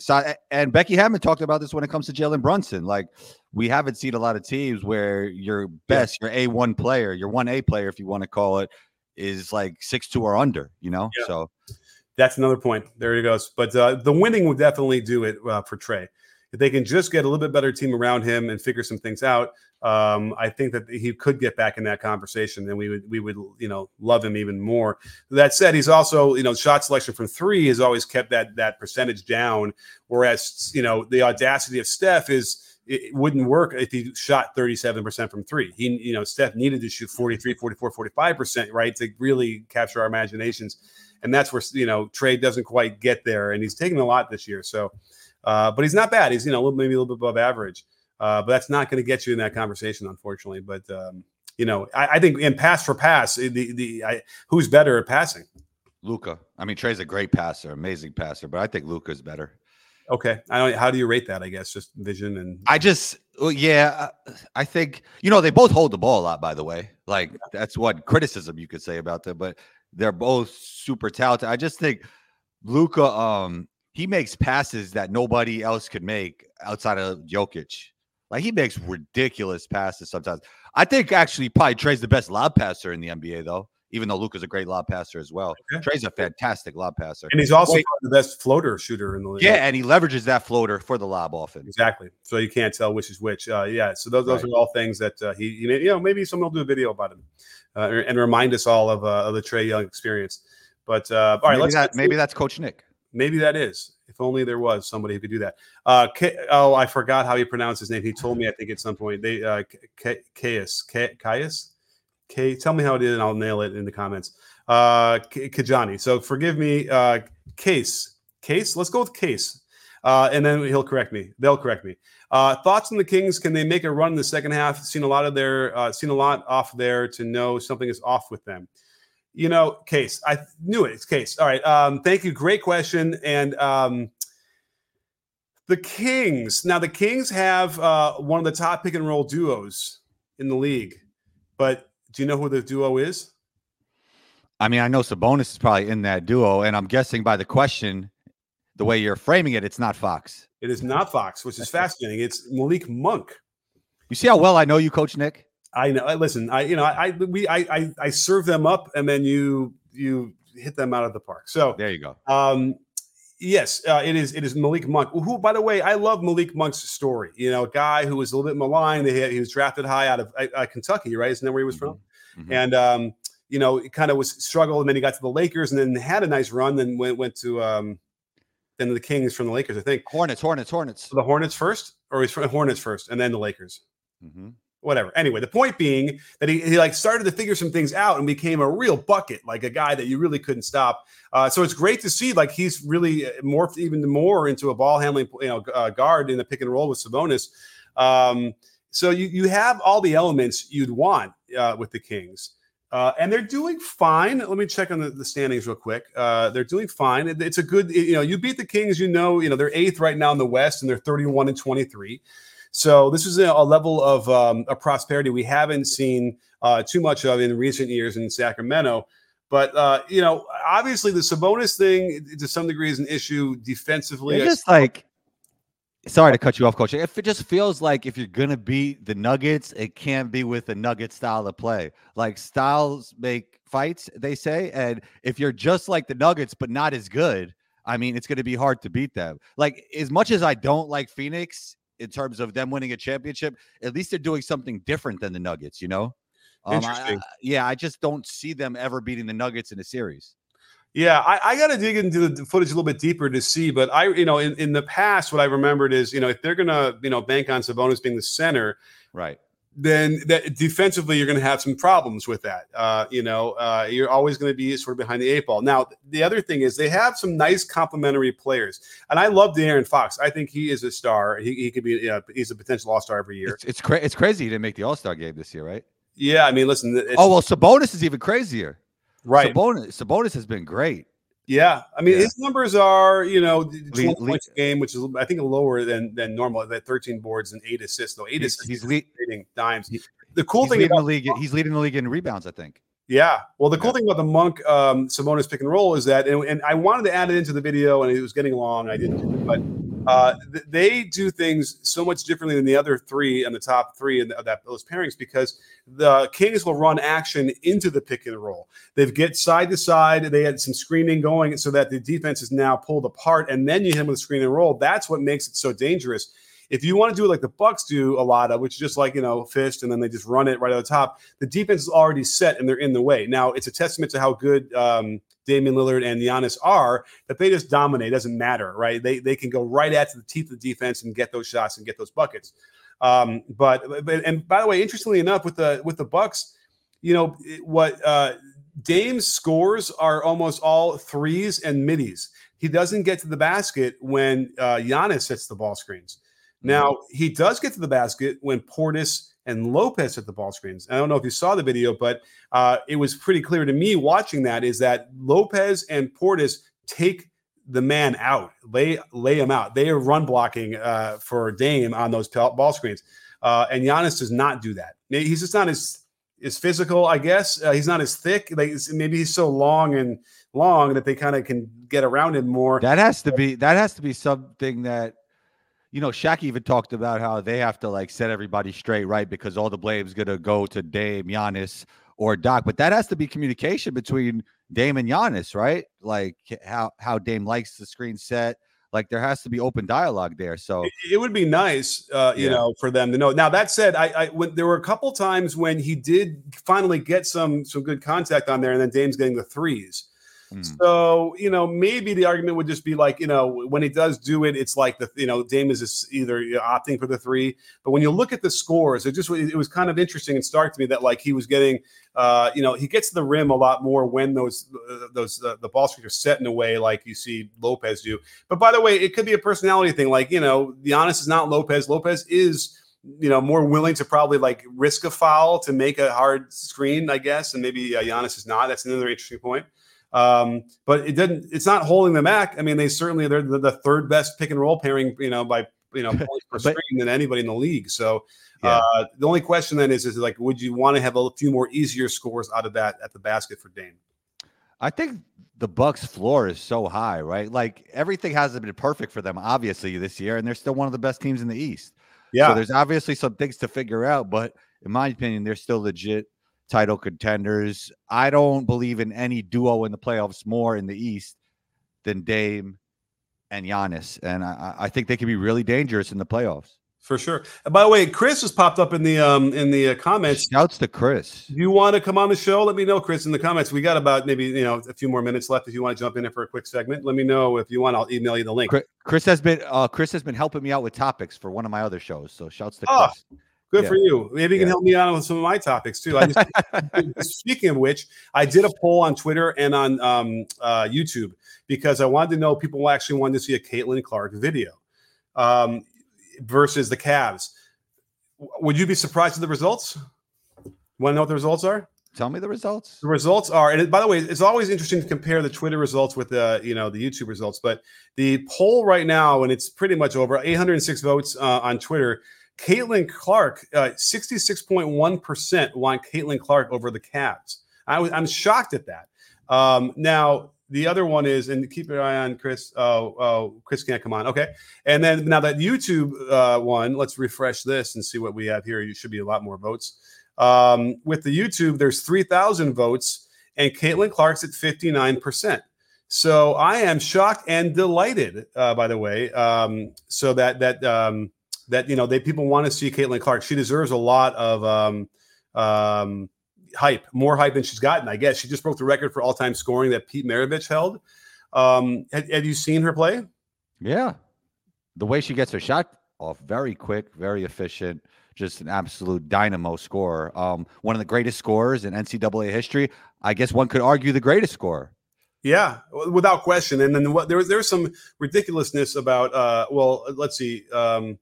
And Becky Hammon talked about this when it comes to Jalen Brunson. Like we haven't seen a lot of teams where your best, yeah. your A1 player, your 1A player, if you want to call it, is like six two or under, you know? Yeah. So that's another point. There he goes. But uh, the winning would definitely do it uh, for Trae. If they can just get a little bit better team around him and figure some things out, um, I think that he could get back in that conversation, and we would we would you know love him even more. That said, he's also you know shot selection from three has always kept that that percentage down, whereas you know the audacity of Steph is it wouldn't work if he shot 37% from three. He, you know, Steph needed to shoot 43, 44, 45%, right, to really capture our imaginations. And that's where, you know, Trae doesn't quite get there. And he's taking a lot this year. So, uh, but he's not bad. He's, you know, maybe a little bit above average. Uh, but that's not going to get you in that conversation, unfortunately. But, um, you know, I, I, think in pass for pass, the, the, I, who's better at passing? Luka. I mean, Trae's a great passer, amazing passer, but I think Luka's better. Okay. I don't, how do you rate that? I guess just vision and I just well, yeah, I think you know they both hold the ball a lot. By the way, like that's what criticism you could say about them, but they're both super talented. I just think Luka, um, he makes passes that nobody else could make outside of Jokic. Like he makes ridiculous passes sometimes. I think actually probably Trae's the best lob passer in the NBA though even though Luka's a great lob passer as well. Okay. Trae's a fantastic lob passer. And he's also Wait, the best floater shooter in the league. Yeah, and he leverages that floater for the lob often. Exactly. So you can't tell which is which. Uh, yeah. So those, those right. are all things that uh, he, you know, maybe someone will do a video about him and remind us all of, uh, of the Trae Young experience. But uh, all right, maybe, that, maybe that's Coach Nick. Maybe that is. If only there was somebody who could do that. Uh, K- oh, I forgot how he pronounced his name. He told me, I think, at some point. They uh, Caius, Caius, K. Tell me how it is, and I'll nail it in the comments uh, Kajani. So forgive me, uh, Case. Case. Let's go with Case. Uh, and then he'll correct me. They'll correct me. Uh, thoughts on the Kings? Can they make a run in the second half? Seen a lot of their, uh, seen a lot off there to know something is off with them. You know, Case. I knew it. It's Case. All right. Um, thank you. Great question. And um, The Kings. Now the Kings have uh, one of the top pick and roll duos in the league, but do you know who the duo is? I mean, I know Sabonis is probably in that duo, and I'm guessing by the question, the way you're framing it, it's not Fox. It is not Fox, which is fascinating. It's Malik Monk. You see how well I know you, Coach Nick? I know. Listen, I you know, I we I I, I serve them up, and then you you hit them out of the park. So there you go. Um, yes, uh, it is. It is Malik Monk. Who, by the way, I love Malik Monk's story. You know, a guy who was a little bit maligned. Had, he was drafted high out of uh, uh, Kentucky, right? Isn't that where he was mm-hmm. from? Mm-hmm. And um, you know, it kind of was struggled, and then he got to the Lakers, and then had a nice run. Then went went to um, then the Kings from the Lakers, I think. Hornets, Hornets, Hornets. The Hornets first, or he's from Hornets first, and then the Lakers. Mm-hmm. Whatever. Anyway, the point being that he, he like started to figure some things out and became a real bucket, like a guy that you really couldn't stop. Uh, so it's great to see like he's really morphed even more into a ball handling, you know, uh, guard in the pick and roll with Sabonis. Um, so you you have all the elements you'd want uh, with the Kings. Uh, and they're doing fine. Let me check on the, the standings real quick. Uh, they're doing fine. It, it's a good, you know, you beat the Kings, you know, you know, they're eighth right now in the West and they're 31 and 23. So this is a, a level of, um, of prosperity we haven't seen uh, too much of in recent years in Sacramento. But uh, you know, obviously the Sabonis thing to some degree is an issue defensively. It's just like Sorry to cut you off, coach. If it just feels like if you're gonna beat the Nuggets, it can't be with the Nugget style of play. Like styles make fights, they say, and if you're just like the Nuggets but not as good, I mean, it's gonna be hard to beat them. Like as much as I don't like Phoenix in terms of them winning a championship, at least they're doing something different than the Nuggets. You know? Um, Interesting. I, yeah, I just don't see them ever beating the Nuggets in a series. Yeah, I, I got to dig into the footage a little bit deeper to see. But I, you know, in, in the past, what I remembered is, you know, if they're gonna, you know, bank on Sabonis being the center, right, then that defensively you're going to have some problems with that. Uh, you know, uh, you're always going to be sort of behind the eight ball. Now, the other thing is they have some nice complementary players, and I love De'Aaron Fox. I think he is a star. He, he could be, you know, he's a potential All Star every year. It's it's, cra- it's crazy he didn't make the All Star game this year, right? Yeah, I mean, listen. oh well, Sabonis is even crazier. Right. Sabonis, Sabonis has been great. Yeah, I mean yeah. his numbers are you know twenty points a game, which is I think lower than than normal. That thirteen boards and eight assists though. Eight he's, assists. He's leading dimes. He, the cool thing about the league, he's leading the league in rebounds. I think. Yeah. Well, the cool thing about the Monk um, Sabonis pick and roll is that, and, and, I wanted to add it into the video, and it was getting long. I didn't, but uh, th- they do things so much differently than the other three and the top three in the, that those pairings because the Kings will run action into the pick and roll. They get side to side. They had some screening going so that the defense is now pulled apart, and then you hit them with a screen and roll. That's what makes it so dangerous. If you want to do like the Bucks do a lot of, which is just like you know fist, and then they just run it right at the top, the defense is already set and they're in the way. Now it's a testament to how good um, Damian Lillard and Giannis are that they just dominate. It doesn't matter, right? They they can go right at the teeth of the defense and get those shots and get those buckets. Um, but, but and by the way, interestingly enough, with the with the Bucks, you know what uh, Dame's scores are almost all threes and middies. He doesn't get to the basket when uh, Giannis hits the ball screens. Now he does get to the basket when Portis and Lopez at the ball screens. I don't know if you saw the video, but uh, it was pretty clear to me watching that is that Lopez and Portis take the man out, lay lay him out. They are run blocking uh, for Dame on those ball screens, uh, and Giannis does not do that. He's just not as as physical, I guess. Uh, he's not as thick. Like maybe he's so long and long that they kind of can get around him more. That has to be that has to be something that you know, Shaq even talked about how they have to like set everybody straight, right? Because all the blame's gonna go to Dame, Giannis, or Doc. But that has to be communication between Dame and Giannis, right? Like how how Dame likes the screen set. Like there has to be open dialogue there. So it, it would be nice, uh, you yeah. know, for them to know. Now that said, I, I when there were a couple times when he did finally get some some good contact on there, and then Dame's getting the threes. Mm. So, you know, maybe the argument would just be like, you know, when he does do it, it's like the, you know, Dame is either opting for the three. But when you look at the scores, it just, it was kind of interesting and stark to me that like he was getting, uh, you know, he gets the rim a lot more when those, uh, those, uh, the ball screens are set in a way like you see Lopez do. But by the way, it could be a personality thing. Like, you know, Giannis is not Lopez. Lopez is, you know, more willing to probably like risk a foul to make a hard screen, I guess. And maybe uh, Giannis is not. That's another interesting point. Um, but it didn't. It's not holding them back. I mean, they certainly they're the, the third best pick and roll pairing. You know, by you know points per screen than anybody in the league. So Yeah. uh, the only question then is, is like, would you want to have a few more easier scores out of that at the basket for Dame? I think the Bucks floor is so high, right? Like everything hasn't been perfect for them, obviously, this year, and they're still one of the best teams in the East. Yeah, So there's obviously some things to figure out, but in my opinion, they're still legit title contenders. I don't believe in any duo in the playoffs more in the East than Dame and Giannis, and I, I think they can be really dangerous in the playoffs. for sure. And by the way, Chris has popped up in the um in the uh, comments. Shouts to Chris. Do you want to come on the show? Let me know, Chris, in the comments. We got about maybe you know a few more minutes left. If you want to jump in for a quick segment, let me know if you want. I'll email you the link. Chris, has been uh, Chris has been helping me out with topics for one of my other shows. So shouts to Oh, Chris. Good Yeah. for you. Maybe you can Yeah. help me out with some of my topics too. I just, speaking of which, I did a poll on Twitter and on um, uh, YouTube because I wanted to know people actually wanted to see a Caitlin Clark video um, versus the Cavs. Would you be surprised at the results? Want to know what the results are? Tell me the results. The results are, and by the way, it's always interesting to compare the Twitter results with the you know the YouTube results. But the poll right now, and it's pretty much over 806 votes uh, on Twitter. Caitlin Clark, uh, 66.1% want Caitlin Clark over the Cavs. I'm shocked at that. Um, now, the other one is, and keep your eye on Chris. Oh, oh, Chris can't come on. Okay. And then now that YouTube uh, one, let's refresh this and see what we have here. You should be a lot more votes. Um, with the YouTube, there's 3,000 votes, and Caitlin Clark's at 59%. So I am shocked and delighted, uh, by the way. Um, so that that um, that you know they people want to see Caitlin Clark. She deserves a lot of um, um, hype, more hype than she's gotten. I guess she just broke the record for all time scoring that Pete Maravich held. Um, have, have you seen her play? Yeah. The way she gets her shot off, very quick, very efficient, just an absolute dynamo scorer. Um, one of the greatest scorers in NCAA history. I guess one could argue the greatest scorer. Yeah, without question. And then what there was there was some ridiculousness about uh well, let's see. Um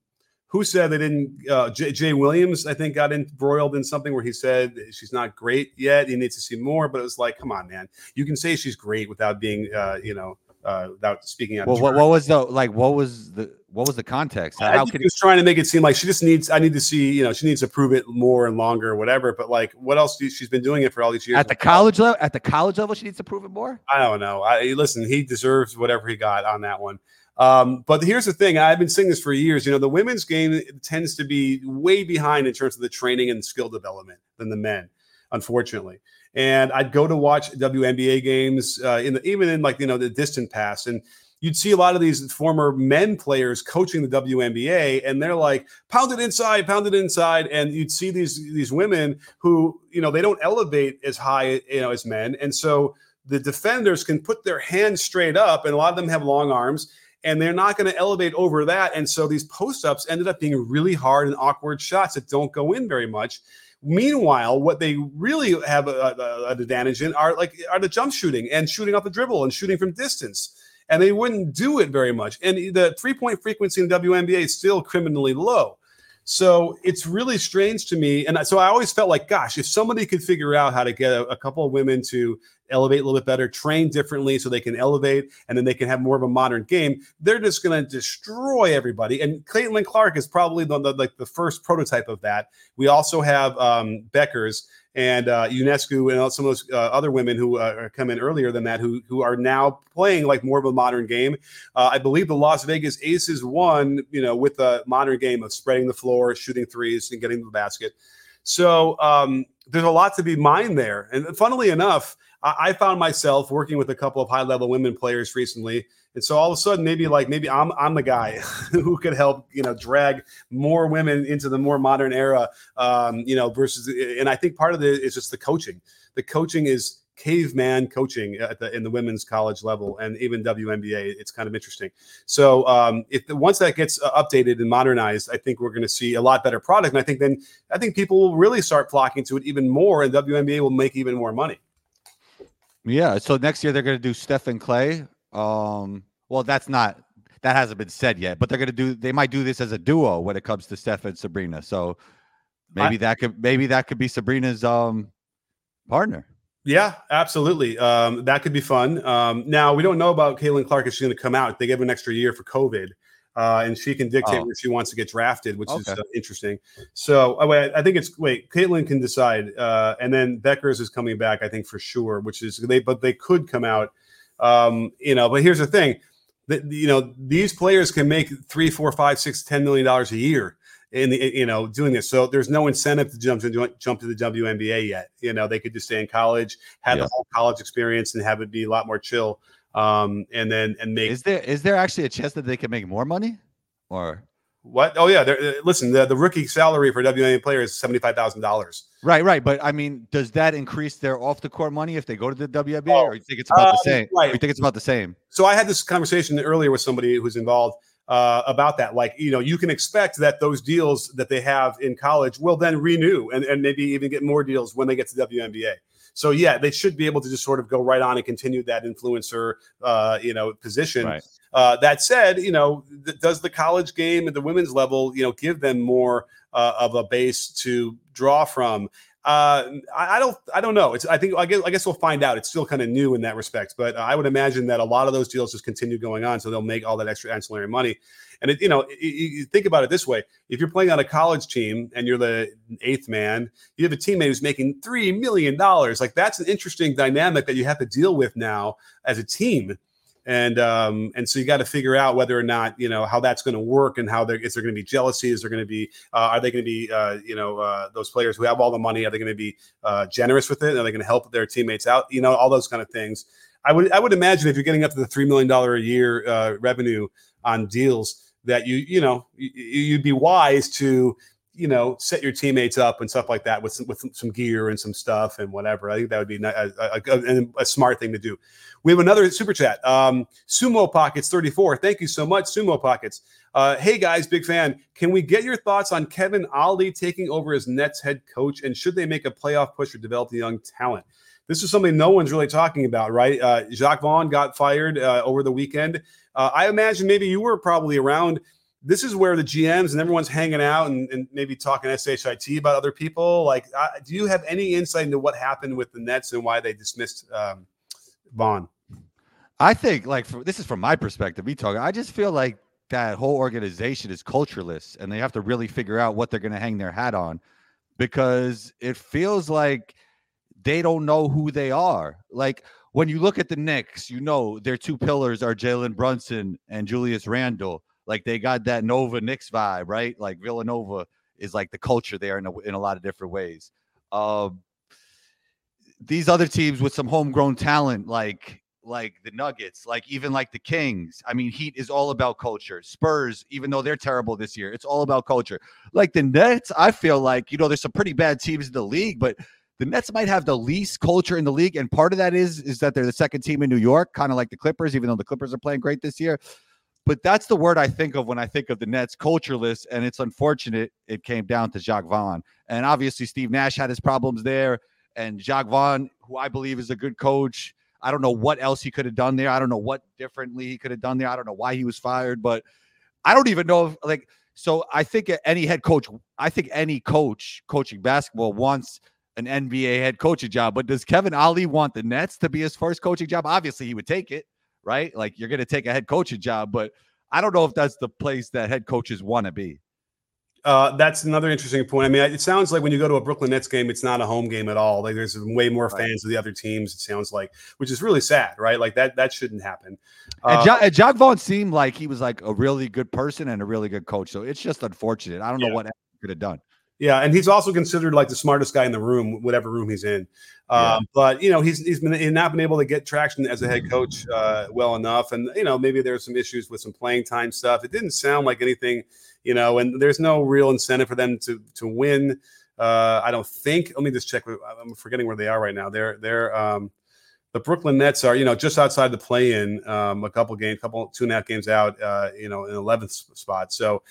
who said they didn't uh Jay Williams I think got embroiled in something where he said she's not great yet. He needs to see more, but it was like, come on, man. You can say she's great without being uh, you know, uh without speaking out. Well, what, what was the like? What was the what was the context? How could he was trying to make it seem like she just needs. I need to see, you know, she needs to prove it more and longer, or whatever. But like, what else? do- She's been doing it for all these years. at the college level? At the college level, she needs to prove it more. I don't know. I listen. He deserves whatever he got on that one. Um, but here's the thing: I've been saying this for years. You know, the women's game tends to be way behind in terms of the training and skill development than the men, unfortunately. And I'd go to watch WNBA games uh, in the even in like you know the distant past, and you'd see a lot of these former men players coaching the WNBA, and they're like pound it inside, pound it inside, and you'd see these these women who you know they don't elevate as high you know as men, and so the defenders can put their hands straight up, and a lot of them have long arms, and they're not going to elevate over that. And so these post ups ended up being really hard and awkward shots that don't go in very much. Meanwhile, what they really have a- a- an advantage in are like are the jump shooting and shooting off the dribble and shooting from distance. And they wouldn't do it very much. And the three point frequency in WNBA is still criminally low. So it's really strange to me. And so I always felt like, gosh, if somebody could figure out how to get a, a couple of women to elevate a little bit better, train differently so they can elevate and then they can have more of a modern game, they're just going to destroy everybody. And Caitlin Clark is probably the, the, like the first prototype of that. We also have um, Bueckers and uh, Ionescu and some of those uh, other women who uh, come in earlier than that who, who are now playing like more of a modern game. Uh, I believe the Las Vegas Aces won, you know, with a modern game of spreading the floor, shooting threes, and getting the basket. So um, there's a lot to be mined there. And funnily enough, I, I found myself working with a couple of high level women players recently. And so all of a sudden, maybe like maybe I'm I'm the guy who could help you know drag more women into the more modern era, um, you know. Versus, and I think part of it is just the coaching. The coaching is caveman coaching at the in the women's college level and even WNBA. It's kind of interesting. So um, if once that gets uh, updated and modernized, I think we're going to see a lot better product. And I think then I think people will really start flocking to it even more, and WNBA will make even more money. Yeah. So next year they're going to do Stephen Clay. Um, well, that's not that hasn't been said yet, but they're going to do. They might do this as a duo when it comes to Steph and Sabrina. So maybe that could maybe that could be Sabrina's um partner. Yeah, absolutely. Um, that could be fun. Um, now we don't know about Caitlin Clark if she's going to come out. They gave her an extra year for COVID, uh, and she can dictate oh. where she wants to get drafted, which okay. is uh, interesting. So oh, wait, I think it's wait. Caitlin can decide, uh, and then Bueckers is coming back, I think for sure. Which is they, but they could come out. Um, you know, but here's the thing: that you know these players can make three, four, five, six, ten million dollars a year in the you know doing this. So there's no incentive to jump to jump to the WNBA yet. You know, they could just stay in college, have yeah. the whole college experience, and have it be a lot more chill. Um, and then and make is there is there actually a chance that they can make more money, or what? Oh yeah, uh, listen, the, the rookie salary for WNBA player is seventy five thousand dollars. Right, right. But I mean, does that increase their off the court money if they go to the WNBA, oh, or you think it's about uh, the same? Right. Or you think it's about the same? So I had this conversation earlier with somebody who's involved uh, about that. Like, you know, you can expect that those deals that they have in college will then renew and, and maybe even get more deals when they get to WNBA. So yeah, they should be able to just sort of go right on and continue that influencer, uh, you know, position. Right. Uh, that said, you know, th- does the college game at the women's level, you know, give them more uh, of a base to draw from? Uh, I, don't, I don't know. It's, I think, I guess, I guess we'll find out. It's still kind of new in that respect, but I would imagine that a lot of those deals just continue going on, so they'll make all that extra ancillary money. And it, you know, you think about it this way: if you're playing on a college team and you're the eighth man, you have a teammate who's making three million dollars. Like that's an interesting dynamic that you have to deal with now as a team and um, and so you got to figure out whether or not you know how that's going to work and how there is there going to be jealousy? Is there going to be uh, are they going to be uh, you know uh, those players who have all the money are they going to be uh, generous with it? Are they going to help their teammates out? You know all those kind of things. I would I would imagine if you're getting up to the three million dollar a year uh, revenue on deals that you you know you'd be wise to you know, set your teammates up and stuff like that with some, with some gear and some stuff and whatever. I think that would be a, a, a, a smart thing to do. We have another super chat. Um, Sumo Pockets 34. Thank you so much, Sumo Pockets. Uh, hey guys, big fan. Can we get your thoughts on Kevin Ollie taking over as Nets head coach and should they make a playoff push or develop the young talent? This is something no one's really talking about, right? Uh, Jacque Vaughn got fired uh, over the weekend. Uh, I imagine maybe you were probably around this is where the GMs and everyone's hanging out and, and maybe talking SHIT about other people. Like, do you have any insight into what happened with the Nets and why they dismissed um, Vaughn? I think, like, for, this is from my perspective. We talk. I just feel like that whole organization is cultureless, and they have to really figure out what they're going to hang their hat on, because it feels like they don't know who they are. Like when you look at the Knicks, you know their two pillars are Jalen Brunson and Julius Randle like they got that Nova Knicks vibe, right? Like Villanova is like the culture there in a, in a lot of different ways. Um, these other teams with some homegrown talent, like like the Nuggets, like even like the Kings. I mean, Heat is all about culture. Spurs, even though they're terrible this year, it's all about culture. Like the Nets, I feel like you know there's some pretty bad teams in the league, but the Nets might have the least culture in the league, and part of that is is that they're the second team in New York, kind of like the Clippers, even though the Clippers are playing great this year. But that's the word I think of when I think of the Nets cultureless. And it's unfortunate it came down to Jacque Vaughn. And obviously, Steve Nash had his problems there. And Jacque Vaughn, who I believe is a good coach, I don't know what else he could have done there. I don't know what differently he could have done there. I don't know why he was fired, but I don't even know if, like, so I think any head coach, I think any coach coaching basketball wants an NBA head coaching job. But does Kevin Ollie want the Nets to be his first coaching job? Obviously, he would take it right? Like you're going to take a head coaching job, but I don't know if that's the place that head coaches want to be. Uh, that's another interesting point. I mean, it sounds like when you go to a Brooklyn Nets game, it's not a home game at all. Like there's way more right. fans of the other teams. It sounds like, which is really sad, right? Like that that shouldn't happen. Uh, and, jo- and Jacque Vaughn seemed like he was like a really good person and a really good coach. So it's just unfortunate. I don't yeah. know what could have done. Yeah, and he's also considered like the smartest guy in the room, whatever room he's in. Yeah. Um, but you know, he's he's been he's not been able to get traction as a head coach uh, well enough, and you know, maybe there's some issues with some playing time stuff. It didn't sound like anything, you know, and there's no real incentive for them to to win. Uh, I don't think. Let me just check. I'm forgetting where they are right now. They're they're um, the Brooklyn Nets are, you know, just outside the play-in, um, a couple games, a couple two and a half games out, uh, you know, in 11th spot. So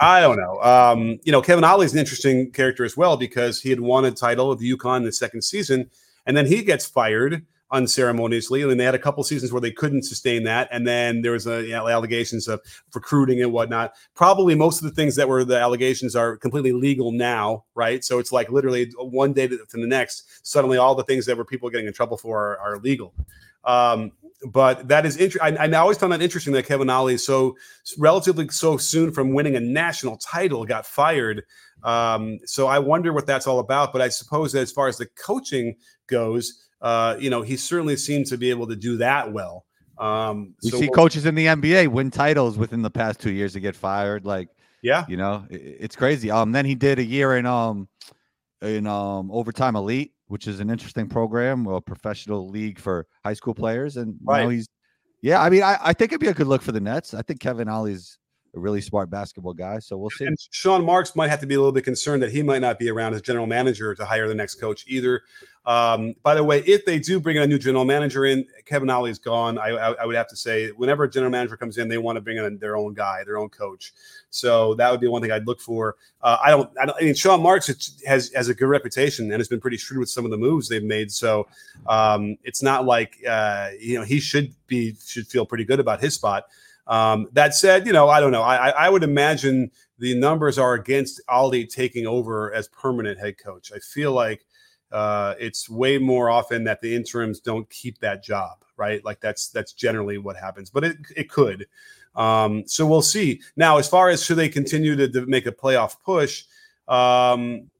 I don't know. Um, you know, Kevin Ollie is an interesting character as well because he had won a title with UConn in the second season, and then he gets fired unceremoniously. And then they had a couple seasons where they couldn't sustain that. And then there was a, you know, allegations of recruiting and whatnot. Probably most of the things that were the allegations are completely legal now, right? So it's like literally one day to, to the next, suddenly all the things that were people getting in trouble for are, are legal. Um, but that is interesting. I, I always found that interesting that Kevin Ollie so relatively so soon from winning a national title got fired. Um, so I wonder what that's all about. But I suppose that as far as the coaching goes, uh, you know, he certainly seems to be able to do that well. Um, we so see coaches in the NBA win titles within the past two years to get fired. Like, yeah, you know, it, it's crazy. Um, then he did a year in um in um overtime elite, which is an interesting program, a professional league for high school players, and right. know, he's yeah. I mean, I, I think it'd be a good look for the Nets. I think Kevin Ollie's a really smart basketball guy. So we'll see. And Sean Marks might have to be a little bit concerned that he might not be around as general manager to hire the next coach either. Um, by the way, if they do bring a new general manager in, Kevin Ollie is gone. I, I, I, would have to say, whenever a general manager comes in, they want to bring in their own guy, their own coach. So that would be one thing I'd look for. Uh, I don't. I don't. I mean, Sean Marks has has a good reputation and has been pretty shrewd with some of the moves they've made. So um, it's not like uh, you know he should be should feel pretty good about his spot. Um, that said, you know, I don't know. I, I would imagine the numbers are against Ollie taking over as permanent head coach. I feel like uh, it's way more often that the interims don't keep that job, right? Like that's that's generally what happens, but it it could. Um, so we'll see. Now, as far as should they continue to, to make a playoff push, um,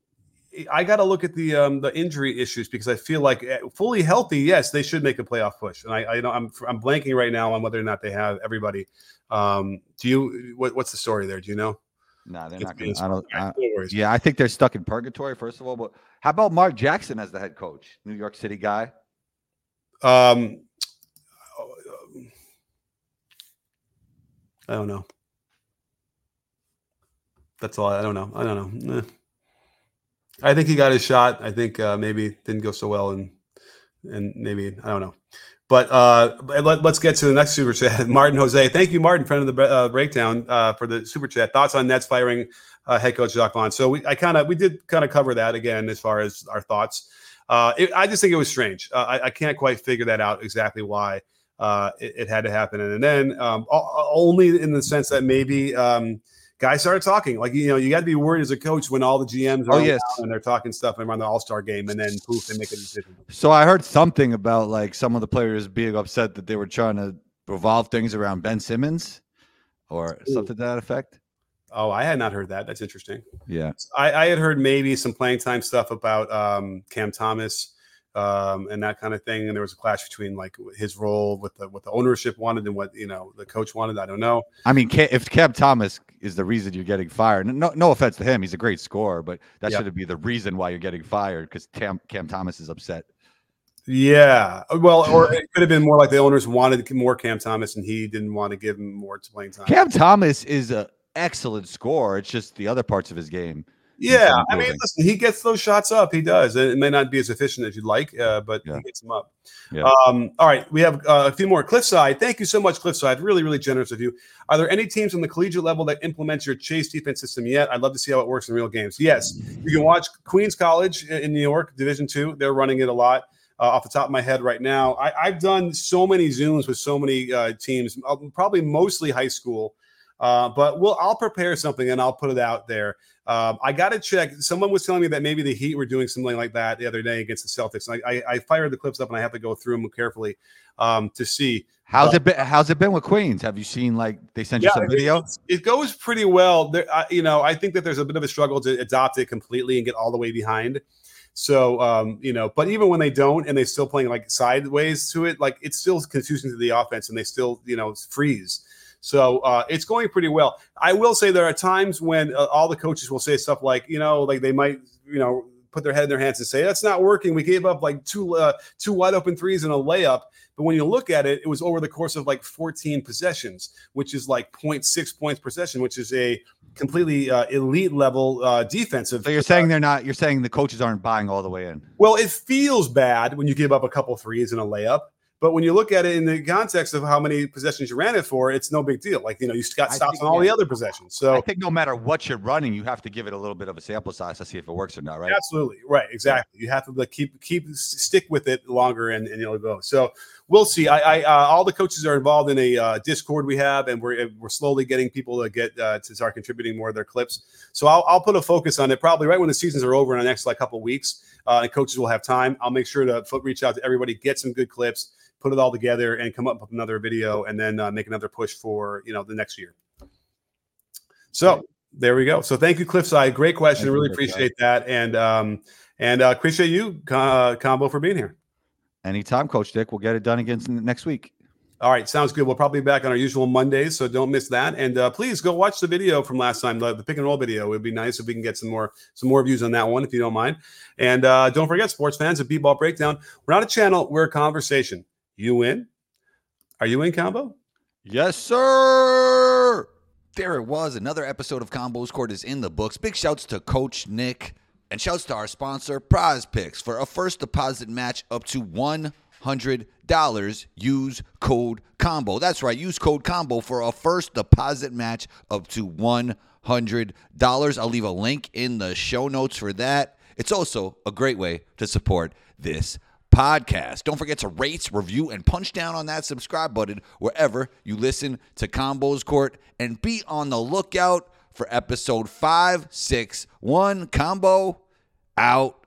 I got to look at the um, the injury issues because I feel like eh, fully healthy, yes, they should make a playoff push. And I, I know I'm I'm blanking right now on whether or not they have everybody. Um, do you what, what's the story there? Do you know? No, nah, they're it's, not going. I don't. I, yeah, I think they're stuck in purgatory. First of all, but how about Mark Jackson as the head coach, New York City guy? Um, I don't know. That's all. I don't know. I don't know. Eh. I think he got his shot. I think uh, maybe didn't go so well, and and maybe I don't know. But uh, let, us get to the next super chat. Martin Jose, thank you, Martin, friend of the uh, breakdown, uh, for the super chat. Thoughts on Nets firing uh, head coach Jacque Vaughn? So we, I kind of, we did kind of cover that again as far as our thoughts. Uh, it, I just think it was strange. I, I, can't quite figure that out exactly why it, it, had to happen, and, and then um, only in the sense that maybe. Um, guys started talking. Like, you know, you got to be worried as a coach when all the GMs are oh, yes. and they're talking stuff around the All Star game, and then poof, they make a decision. So I heard something about like some of the players being upset that they were trying to revolve things around Ben Simmons or Ooh. something to that effect. Oh, I had not heard that. That's interesting. Yeah, I, I had heard maybe some playing time stuff about um, Cam Thomas um, and that kind of thing. And there was a clash between like his role with the what the ownership wanted and what you know the coach wanted. I don't know. I mean, if Cam Thomas is the reason you're getting fired, no no offense to him, he's a great scorer, but that yep. shouldn't be the reason why you're getting fired because Cam Cam Thomas is upset. Yeah, well, or it could have been more like the owners wanted more Cam Thomas and he didn't want to give him more playing time. Cam Thomas is a excellent scorer. It's just the other parts of his game yeah, I mean, listen, he gets those shots up. He does. It may not be as efficient as you'd like, uh, but yeah. he gets them up. Yeah. Um, all right, we have uh, a few more. Cliffside, thank you so much, Cliffside. Really, really generous of you. Are there any teams on the collegiate level that implement your chase defense system yet? I'd love to see how it works in real games. Yes, you can watch Queens College in New York, Division Two. They're running it a lot. Uh, off the top of my head right now, I, have done so many zooms with so many uh, teams, uh, probably mostly high school. Uh, but we'll I'll prepare something and I'll put it out there. Um, I got to check. Someone was telling me that maybe the Heat were doing something like that the other day against the Celtics. And I, I, I fired the clips up and I have to go through them carefully um, to see. How's uh, it been? How's it been with Queens? Have you seen like they sent you yeah, some video? It, goes pretty well. There, uh, you know, I think that there's a bit of a struggle to adopt it completely and get all the way behind. So, um, you know, but even when they don't and they're still playing like sideways to it, like it's still confusing to the offense and they still, you know, freeze. So uh, it's going pretty well. I will say there are times when uh, all the coaches will say stuff like, you know, like they might, you know, put their head in their hands and say that's not working. We gave up like two uh, two wide open threes and a layup. But when you look at it, it was over the course of like 14 possessions, which is like 0.6 points per possession, which is a completely uh, elite level uh, defensive. So you're saying they're not. You're saying the coaches aren't buying all the way in. Well, it feels bad when you give up a couple threes and a layup But when you look at it in the context of how many possessions you ran it for, it's no big deal. Like you know, you got stops on all yeah. the other possessions. So I think no matter what you're running, you have to give it a little bit of a sample size to see if it works or not, right? Absolutely, right, exactly. You have to like, keep keep stick with it longer, and, and you'll go. So we'll see. I, I uh, all the coaches are involved in a uh, Discord we have, and we're we're slowly getting people to get uh, to start contributing more of their clips. So I'll, I'll put a focus on it probably right when the seasons are over in the next like couple weeks, uh, and coaches will have time. I'll make sure to reach out to everybody, get some good clips put it all together and come up with another video and then uh, make another push for you know the next year. So there we go. So thank you cliffside. Great question. Thank really appreciate that. And um and uh, appreciate you uh, combo for being here. Anytime Coach Nick. We'll get it done again next week. All right, sounds good. We'll probably be back on our usual Mondays, so don't miss that. And uh, please go watch the video from last time, the, the, pick and roll video. It would be nice if we can get some more some more views on that one, if you don't mind. And uh, don't forget, sports fans, at B-Ball Breakdown, we're not a channel, we're a conversation. You in? Are you in combo? Yes, sir. There it was. Another episode of Combos Court is in the books. Big shouts to Coach Nick and shouts to our sponsor, PrizePicks, for a first deposit match up to $100. Use code COMBO. That's right. Use code COMBO for a first deposit match up to $100. I'll leave a link in the show notes for that. It's also a great way to support this podcast. Don't forget to rate, review, and punch down on that subscribe button wherever you listen to Combos Court. And be on the lookout for episode 561 Combo out.